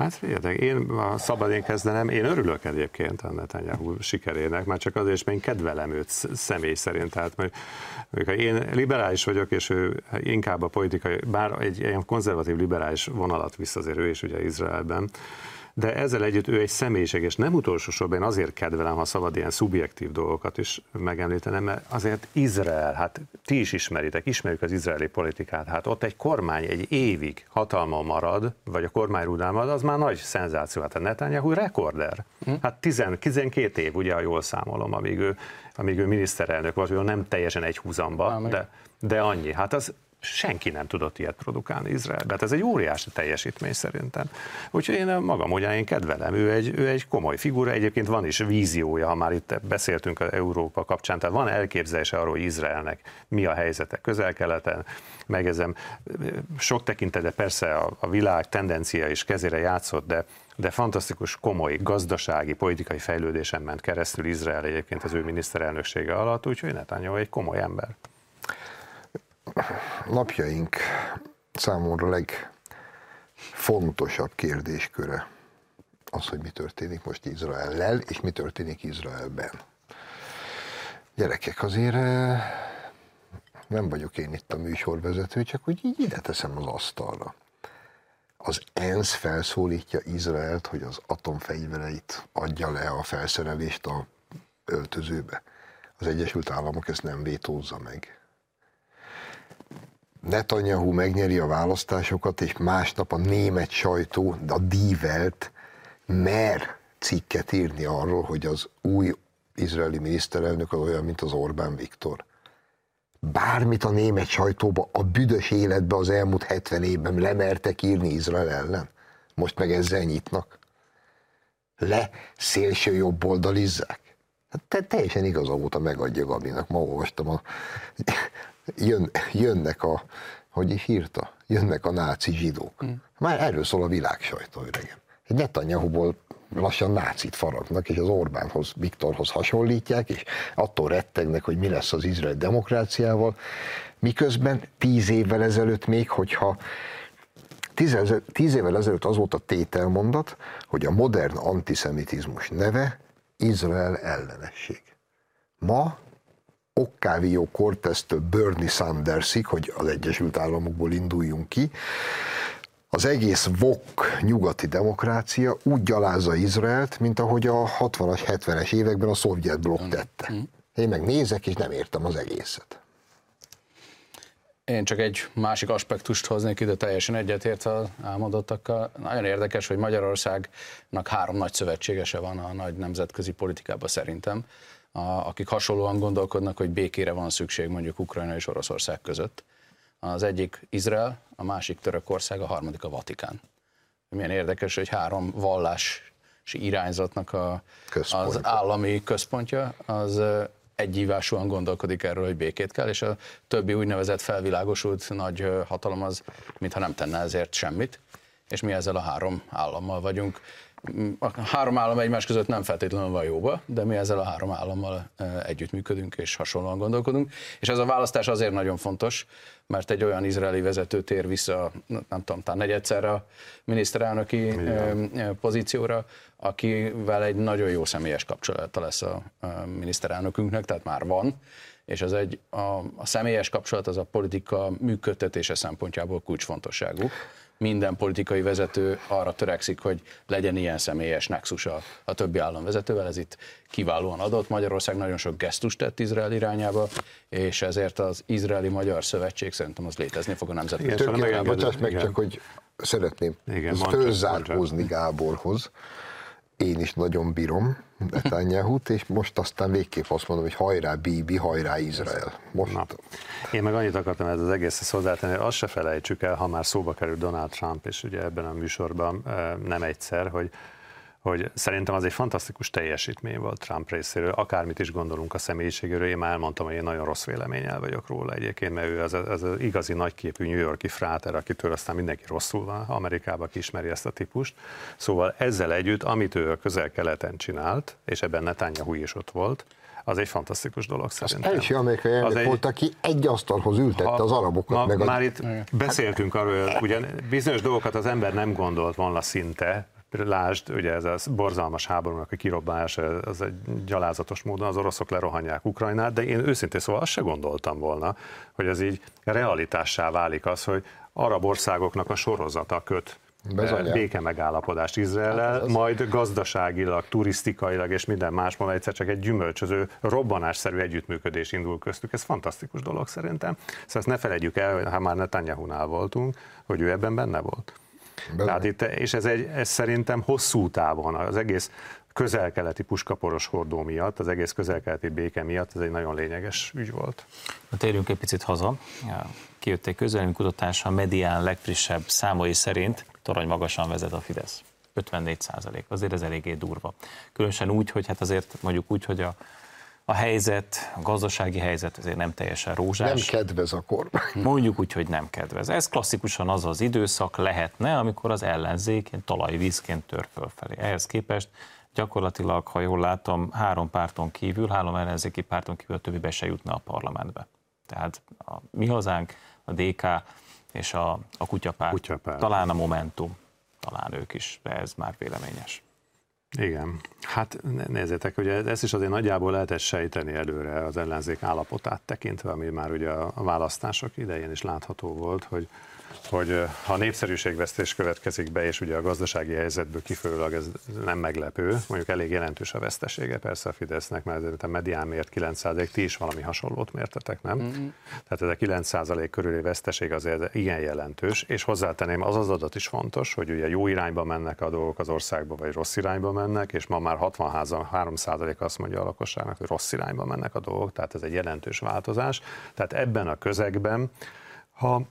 Hát figyeljetek, én a szabad én kezdenem, én örülök egyébként a Netanyahu sikerének, már csak azért, mert én kedvelem őt személy szerint. Tehát, mert, ha én liberális vagyok, és ő inkább a politikai, bár egy ilyen konzervatív liberális vonalat visz azért ő is ugye Izraelben, de ezzel együtt ő egy személyiség, és nem utolsó sorban én azért kedvelem, ha szabad ilyen szubjektív dolgokat is megemlítenem, mert azért Izrael, hát ti is ismeritek, ismerjük az izraeli politikát, hát ott egy kormány egy évig hatalma marad, vagy a kormány marad, az már nagy szenzáció. Hát a Netanyahu rekorder. Hm? Hát 10, 12 év, ugye, ha jól számolom, amíg ő, amíg ő miniszterelnök volt, nem teljesen egy húzamba, de, de annyi. Hát az senki nem tudott ilyet produkálni Izraelbe. Hát ez egy óriási teljesítmény szerintem. Úgyhogy én magam módján én kedvelem. Ő egy, ő egy komoly figura, egyébként van is víziója, ha már itt beszéltünk az Európa kapcsán, tehát van elképzelése arról, hogy Izraelnek mi a helyzete közel-keleten, meg ezen sok tekintetben persze a, a világ tendencia is kezére játszott, de de fantasztikus, komoly gazdasági, politikai fejlődésen ment keresztül Izrael egyébként az ő miniszterelnöksége alatt, úgyhogy Netanyahu egy komoly ember napjaink számomra legfontosabb kérdésköre az, hogy mi történik most Izraellel, és mi történik Izraelben. Gyerekek, azért eh, nem vagyok én itt a műsorvezető, csak hogy így ide teszem az asztalra. Az ENSZ felszólítja Izraelt, hogy az atomfegyvereit adja le a felszerelést a öltözőbe. Az Egyesült Államok ezt nem vétózza meg. Netanyahu megnyeri a választásokat, és másnap a német sajtó, a dívelt mer cikket írni arról, hogy az új izraeli miniszterelnök az olyan, mint az Orbán Viktor. Bármit a német sajtóba, a büdös életbe az elmúlt 70 évben lemertek írni Izrael ellen. Most meg ezzel nyitnak. Le szélső jobboldalizzák. Hát te, teljesen igaza volt a megadja Gabinak. Ma olvastam a jön, jönnek a, hogy is írta, jönnek a náci zsidók. Mm. Már erről szól a világ sajtó, öregem. Egy Netanyahu-ból lassan nácit faragnak, és az Orbánhoz, Viktorhoz hasonlítják, és attól rettegnek, hogy mi lesz az Izrael demokráciával, miközben tíz évvel ezelőtt még, hogyha tíz, tíz évvel ezelőtt az volt a tételmondat, hogy a modern antiszemitizmus neve Izrael ellenesség. Ma Octavio Cortez-től Bernie Sandersig, hogy az Egyesült Államokból induljunk ki, az egész VOK nyugati demokrácia úgy gyalázza Izraelt, mint ahogy a 60-as, 70-es években a szovjet blokk tette. Én meg nézek, és nem értem az egészet. Én csak egy másik aspektust hoznék ide, teljesen egyetértve az elmondottakkal. Nagyon érdekes, hogy Magyarországnak három nagy szövetségese van a nagy nemzetközi politikában szerintem, a, akik hasonlóan gondolkodnak, hogy békére van szükség mondjuk Ukrajna és Oroszország között. Az egyik Izrael, a másik Törökország, a harmadik a Vatikán. Milyen érdekes, hogy három vallási irányzatnak a, az állami központja, az egyívásúan gondolkodik erről, hogy békét kell, és a többi úgynevezett felvilágosult nagy hatalom az, mintha nem tenne ezért semmit, és mi ezzel a három állammal vagyunk. A három állam egymás között nem feltétlenül van jóba, de mi ezzel a három állammal együttműködünk és hasonlóan gondolkodunk. És ez a választás azért nagyon fontos, mert egy olyan izraeli vezető tér vissza, nem tudom, talán negyedszer a miniszterelnöki Igen. pozícióra, akivel egy nagyon jó személyes kapcsolata lesz a, miniszterelnökünknek, tehát már van, és az egy, a, a személyes kapcsolat az a politika működtetése szempontjából kulcsfontosságú. Minden politikai vezető arra törekszik, hogy legyen ilyen személyes nexus a, a többi államvezetővel, ez itt kiválóan adott. Magyarország nagyon sok gesztust tett Izrael irányába, és ezért az Izraeli-Magyar Szövetség szerintem az létezni fog a nemzetközi. Tökéletes, bocsáss meg csak, hogy szeretném fölzárkózni Gáborhoz én is nagyon bírom netanyahu és most aztán végképp azt mondom, hogy hajrá Bibi, hajrá Izrael. Most... Na. Én meg annyit akartam ez az egészhez hozzátenni, hogy azt se felejtsük el, ha már szóba kerül Donald Trump, és ugye ebben a műsorban eh, nem egyszer, hogy hogy szerintem az egy fantasztikus teljesítmény volt Trump részéről, akármit is gondolunk a személyiségéről, én már elmondtam, hogy én nagyon rossz véleménnyel vagyok róla egyébként, mert ő az, az, az igazi nagyképű New Yorki fráter, akitől aztán mindenki rosszul van, Amerikában ismeri ezt a típust. Szóval ezzel együtt, amit ő a közel-keleten csinált, és ebben Netanyahu is ott volt, az egy fantasztikus dolog szerintem. Az első amerikai elnök egy... volt, aki egy asztalhoz ültette ha, az arabokat. Ma, meg már a... itt beszéltünk arról, hogy ugye bizonyos dolgokat az ember nem gondolt volna szinte, Lásd, ugye ez a borzalmas háborúnak a kirobbanása, az egy gyalázatos módon az oroszok lerohanják Ukrajnát, de én őszintén szóval azt se gondoltam volna, hogy ez így realitássá válik az, hogy arab országoknak a sorozata köt Bezonyán. béke megállapodást Izrael, hát majd gazdaságilag, turisztikailag és minden másból egyszer csak egy gyümölcsöző, robbanásszerű együttműködés indul köztük. Ez fantasztikus dolog szerintem. Szóval ezt ne felejtjük el, ha már Netanyahu-nál voltunk, hogy ő ebben benne volt. Tehát itt, és ez, egy, ez szerintem hosszú távon, az egész közel-keleti puskaporos hordó miatt, az egész közel-keleti béke miatt ez egy nagyon lényeges ügy volt. Na, térjünk egy picit haza. Kijött egy közelmi kutatás, a medián legfrissebb számai szerint torony magasan vezet a Fidesz. 54 százalék, azért ez eléggé durva. Különösen úgy, hogy hát azért mondjuk úgy, hogy a a helyzet, a gazdasági helyzet azért nem teljesen rózsás. Nem kedvez a kormány. Mondjuk úgy, hogy nem kedvez. Ez klasszikusan az az időszak lehetne, amikor az ellenzék talajvízként tör fölfelé. Ehhez képest gyakorlatilag, ha jól látom, három párton kívül, három ellenzéki párton kívül a többibe se jutna a parlamentbe. Tehát a mi hazánk, a DK és a, a kutyapárt, kutyapárt, talán a Momentum, talán ők is, de ez már véleményes. Igen, hát nézzétek, ugye ezt is azért nagyjából lehetett sejteni előre az ellenzék állapotát tekintve, ami már ugye a választások idején is látható volt, hogy hogy ha népszerűségvesztés következik be, és ugye a gazdasági helyzetből kifolyólag ez nem meglepő, mondjuk elég jelentős a vesztesége persze a Fidesznek, mert a medián mért 9 ti is valami hasonlót mértetek, nem? Mm-hmm. Tehát ez a 9 körüli veszteség azért igen jelentős, és hozzátenném, az az adat is fontos, hogy ugye jó irányba mennek a dolgok az országba, vagy rossz irányba mennek, és ma már 63 azt mondja a lakosságnak, hogy rossz irányba mennek a dolgok, tehát ez egy jelentős változás. Tehát ebben a közegben, ha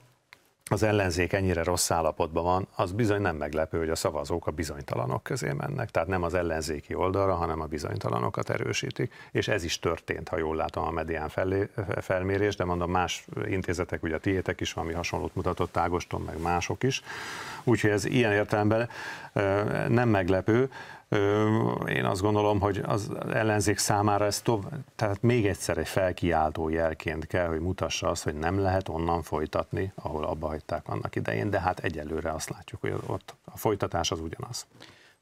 az ellenzék ennyire rossz állapotban van, az bizony nem meglepő, hogy a szavazók a bizonytalanok közé mennek. Tehát nem az ellenzéki oldalra, hanem a bizonytalanokat erősítik. És ez is történt, ha jól látom a medián felé, felmérés, de mondom más intézetek, ugye a tiétek is valami hasonlót mutatott Ágoston, meg mások is. Úgyhogy ez ilyen értelemben nem meglepő. Én azt gondolom, hogy az ellenzék számára ez tovább, tehát még egyszer egy felkiáltó jelként kell, hogy mutassa azt, hogy nem lehet onnan folytatni, ahol abba hagyták annak idején, de hát egyelőre azt látjuk, hogy ott a folytatás az ugyanaz.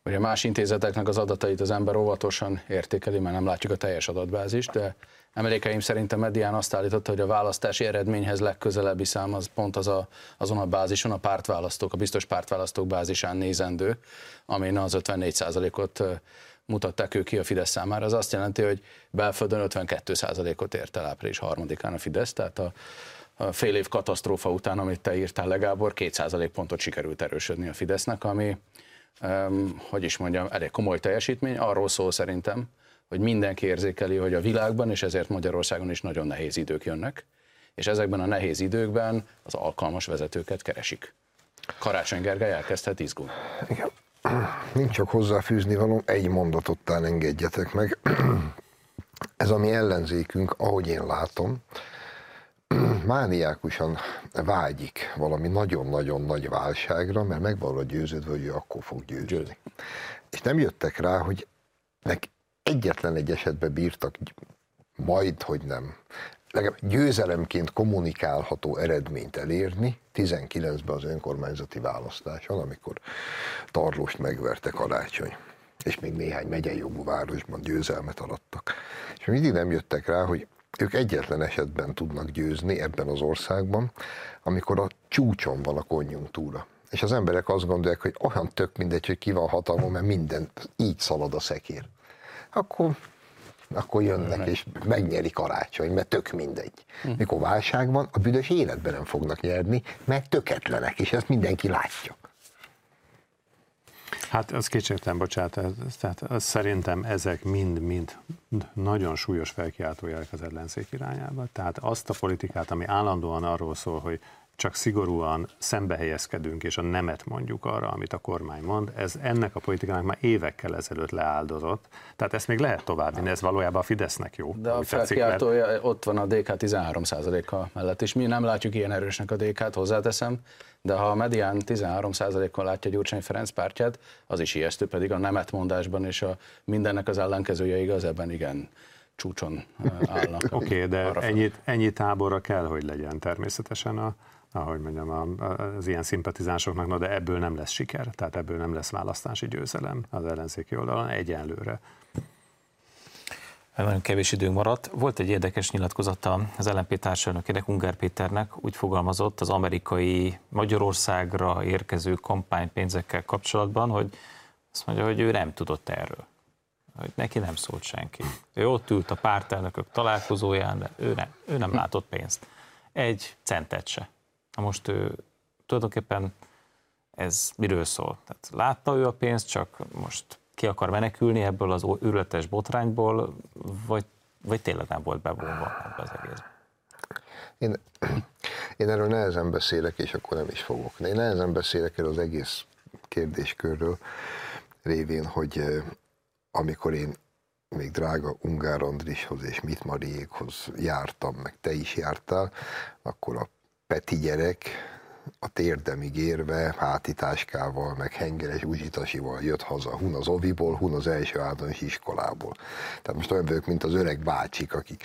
Ugye más intézeteknek az adatait az ember óvatosan értékeli, mert nem látjuk a teljes adatbázist, de emlékeim szerint a medián azt állította, hogy a választási eredményhez legközelebbi szám az pont az a, azon a bázison, a pártválasztók, a biztos pártválasztók bázisán nézendő, amin az 54%-ot mutatták ők ki a Fidesz számára. Az azt jelenti, hogy belföldön 52%-ot ért el április harmadikán a Fidesz, tehát a, a fél év katasztrófa után, amit te írtál legábor, 2% pontot sikerült erősödni a Fidesznek, ami, um, hogy is mondjam, elég komoly teljesítmény. Arról szól szerintem, hogy mindenki érzékeli, hogy a világban, és ezért Magyarországon is nagyon nehéz idők jönnek, és ezekben a nehéz időkben az alkalmas vezetőket keresik. Karácsony Gergely elkezdhet izgulni. Igen. Nincs csak hozzáfűzni való, egy mondatot talán engedjetek meg. Ez a mi ellenzékünk, ahogy én látom, mániákusan vágyik valami nagyon-nagyon nagy válságra, mert megvan a győződve, hogy ő akkor fog győzni. És nem jöttek rá, hogy nek egyetlen egy esetben bírtak majd, hogy nem, legalább győzelemként kommunikálható eredményt elérni 19-ben az önkormányzati választáson, amikor Tarlóst megverte karácsony és még néhány megyei jogú városban győzelmet arattak. És mindig nem jöttek rá, hogy ők egyetlen esetben tudnak győzni ebben az országban, amikor a csúcson van a konjunktúra. És az emberek azt gondolják, hogy olyan tök mindegy, hogy ki van hatalmon, mert minden így szalad a szekér. Akkor akkor jönnek és megnyeri karácsony, mert tök mindegy. Hm. Mikor válság van, a büdös életben nem fognak nyerni, mert töketlenek, és ezt mindenki látja. Hát az kétségtelen, bocsánat, ez, tehát az szerintem ezek mind-mind nagyon súlyos felkiáltójelek az ellenzék irányába. Tehát azt a politikát, ami állandóan arról szól, hogy csak szigorúan szembehelyezkedünk, és a nemet mondjuk arra, amit a kormány mond, ez ennek a politikának már évekkel ezelőtt leáldozott. Tehát ezt még lehet továbbvinni, ez valójában a Fidesznek jó. De a felkiáltója mert... ott van a DK 13%-a mellett, és mi nem látjuk ilyen erősnek a DK-t, hozzáteszem, de ha a medián 13%-kal látja Gyurcsány Ferenc pártját, az is ijesztő, pedig a nemet mondásban és a mindennek az ellenkezője igaz, ebben igen csúcson állnak. Oké, okay, de ennyi, ennyi táborra kell, hogy legyen természetesen a, ahogy mondjam, az ilyen szimpatizánsoknak, na de ebből nem lesz siker, tehát ebből nem lesz választási győzelem az ellenzéki oldalon egyenlőre. Nagyon kevés időnk maradt. Volt egy érdekes nyilatkozata az LNP társadalmakének, Ungár Péternek, úgy fogalmazott az amerikai Magyarországra érkező kampánypénzekkel kapcsolatban, hogy azt mondja, hogy ő nem tudott erről. Hogy neki nem szólt senki. Ő ott ült a pártelnökök találkozóján, de ő nem, ő nem látott pénzt. Egy centet se. Na most ő tulajdonképpen ez miről szól? Tehát látta ő a pénzt, csak most ki akar menekülni ebből az őrületes botrányból, vagy, vagy tényleg nem volt bevonva ebbe az egész? Én, én erről nehezen beszélek, és akkor nem is fogok. Én nehezen beszélek erről az egész kérdéskörről, révén, hogy amikor én még drága Ungár Andrishoz és Mit Mariékhoz jártam, meg te is jártál, akkor a Peti gyerek a térdemig érve, hátitáskával, meg hengeres uzsitasival jött haza, hun az oviból, hun az első általános iskolából. Tehát most olyan vagyok, mint az öreg bácsik, akik,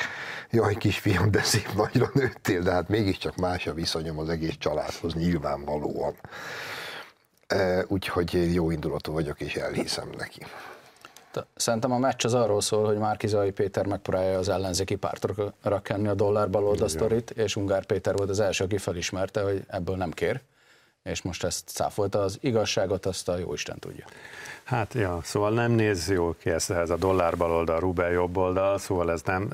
jaj kisfiam, de szép nagyra nőttél, de hát mégiscsak más a viszonyom az egész családhoz nyilvánvalóan. E, úgyhogy jó indulatú vagyok, és elhiszem neki. Szerintem a meccs az arról szól, hogy Márkizai Péter megpróbálja az ellenzéki pártokra kenni a dollár baloldal sztorit, és Ungár Péter volt az első, aki felismerte, hogy ebből nem kér, és most ezt cáfolta. Az igazságot azt a jóisten tudja. Hát, ja, szóval nem néz jól ki ez, ez a dollár baloldal, rubel jobb oldal, szóval ez nem,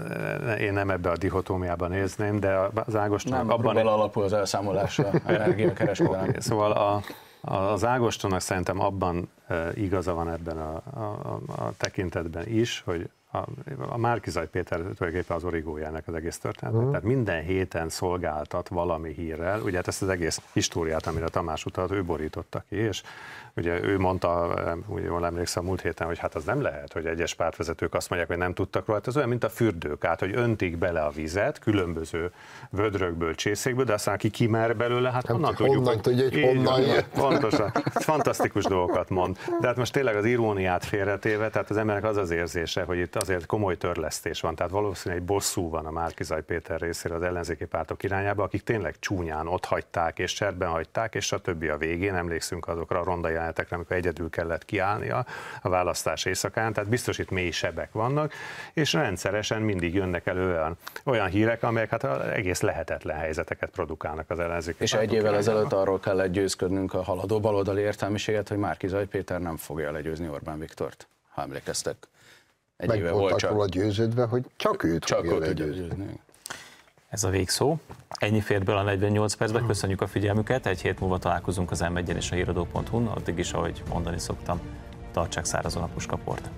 én nem ebbe a dihotómiában nézném, de az Ágoston nem, abban... Nem, alapul az elszámolásra, energiakereskedelem. Okay, szóval a, az Ágostonnak szerintem abban igaza van ebben a, a, a tekintetben is, hogy a, a Márkizaj Péter tulajdonképpen az origójának az egész történet. Uh-huh. Tehát minden héten szolgáltat valami hírrel, ugye hát ezt az egész históriát, amire Tamás utalt, ő borította ki, és Ugye ő mondta, úgy jól emlékszem, múlt héten, hogy hát az nem lehet, hogy egyes pártvezetők azt mondják, hogy nem tudtak róla. Hát ez olyan, mint a fürdők át, hogy öntik bele a vizet különböző vödrökből, csészékből, de aztán aki kimer belőle, hát honnan hát, tudjuk, honnan tudja, hogy honnan jött. Pontosan. Fantasztikus dolgokat mond. De hát most tényleg az iróniát félretéve, tehát az embernek az az érzése, hogy itt azért komoly törlesztés van, tehát valószínűleg egy bosszú van a Márkizaj Péter részéről az ellenzéki pártok irányába, akik tényleg csúnyán ott hagyták és cserben hagyták, és a többi a végén, emlékszünk azokra a ronda jelenetekre, amikor egyedül kellett kiállnia a választás éjszakán, tehát biztos itt mély sebek vannak, és rendszeresen mindig jönnek elő olyan, olyan hírek, amelyek hát egész lehetetlen helyzeteket produkálnak az ellenzéki És egy évvel ezelőtt arról kellett győzködnünk a haladó baloldali értelmiséget, hogy Márkizaj Péter nem fogja legyőzni Orbán Viktort, ha emlékeztek. Egy Meg éve volt csak. róla győződve, hogy csak őt csak fogja legyőzni. Ez a végszó. Ennyi fért bele a 48 percben. Köszönjük a figyelmüket. Egy hét múlva találkozunk az m és a híradó.hu-n. Addig is, ahogy mondani szoktam, tartsák szárazon a puskaport.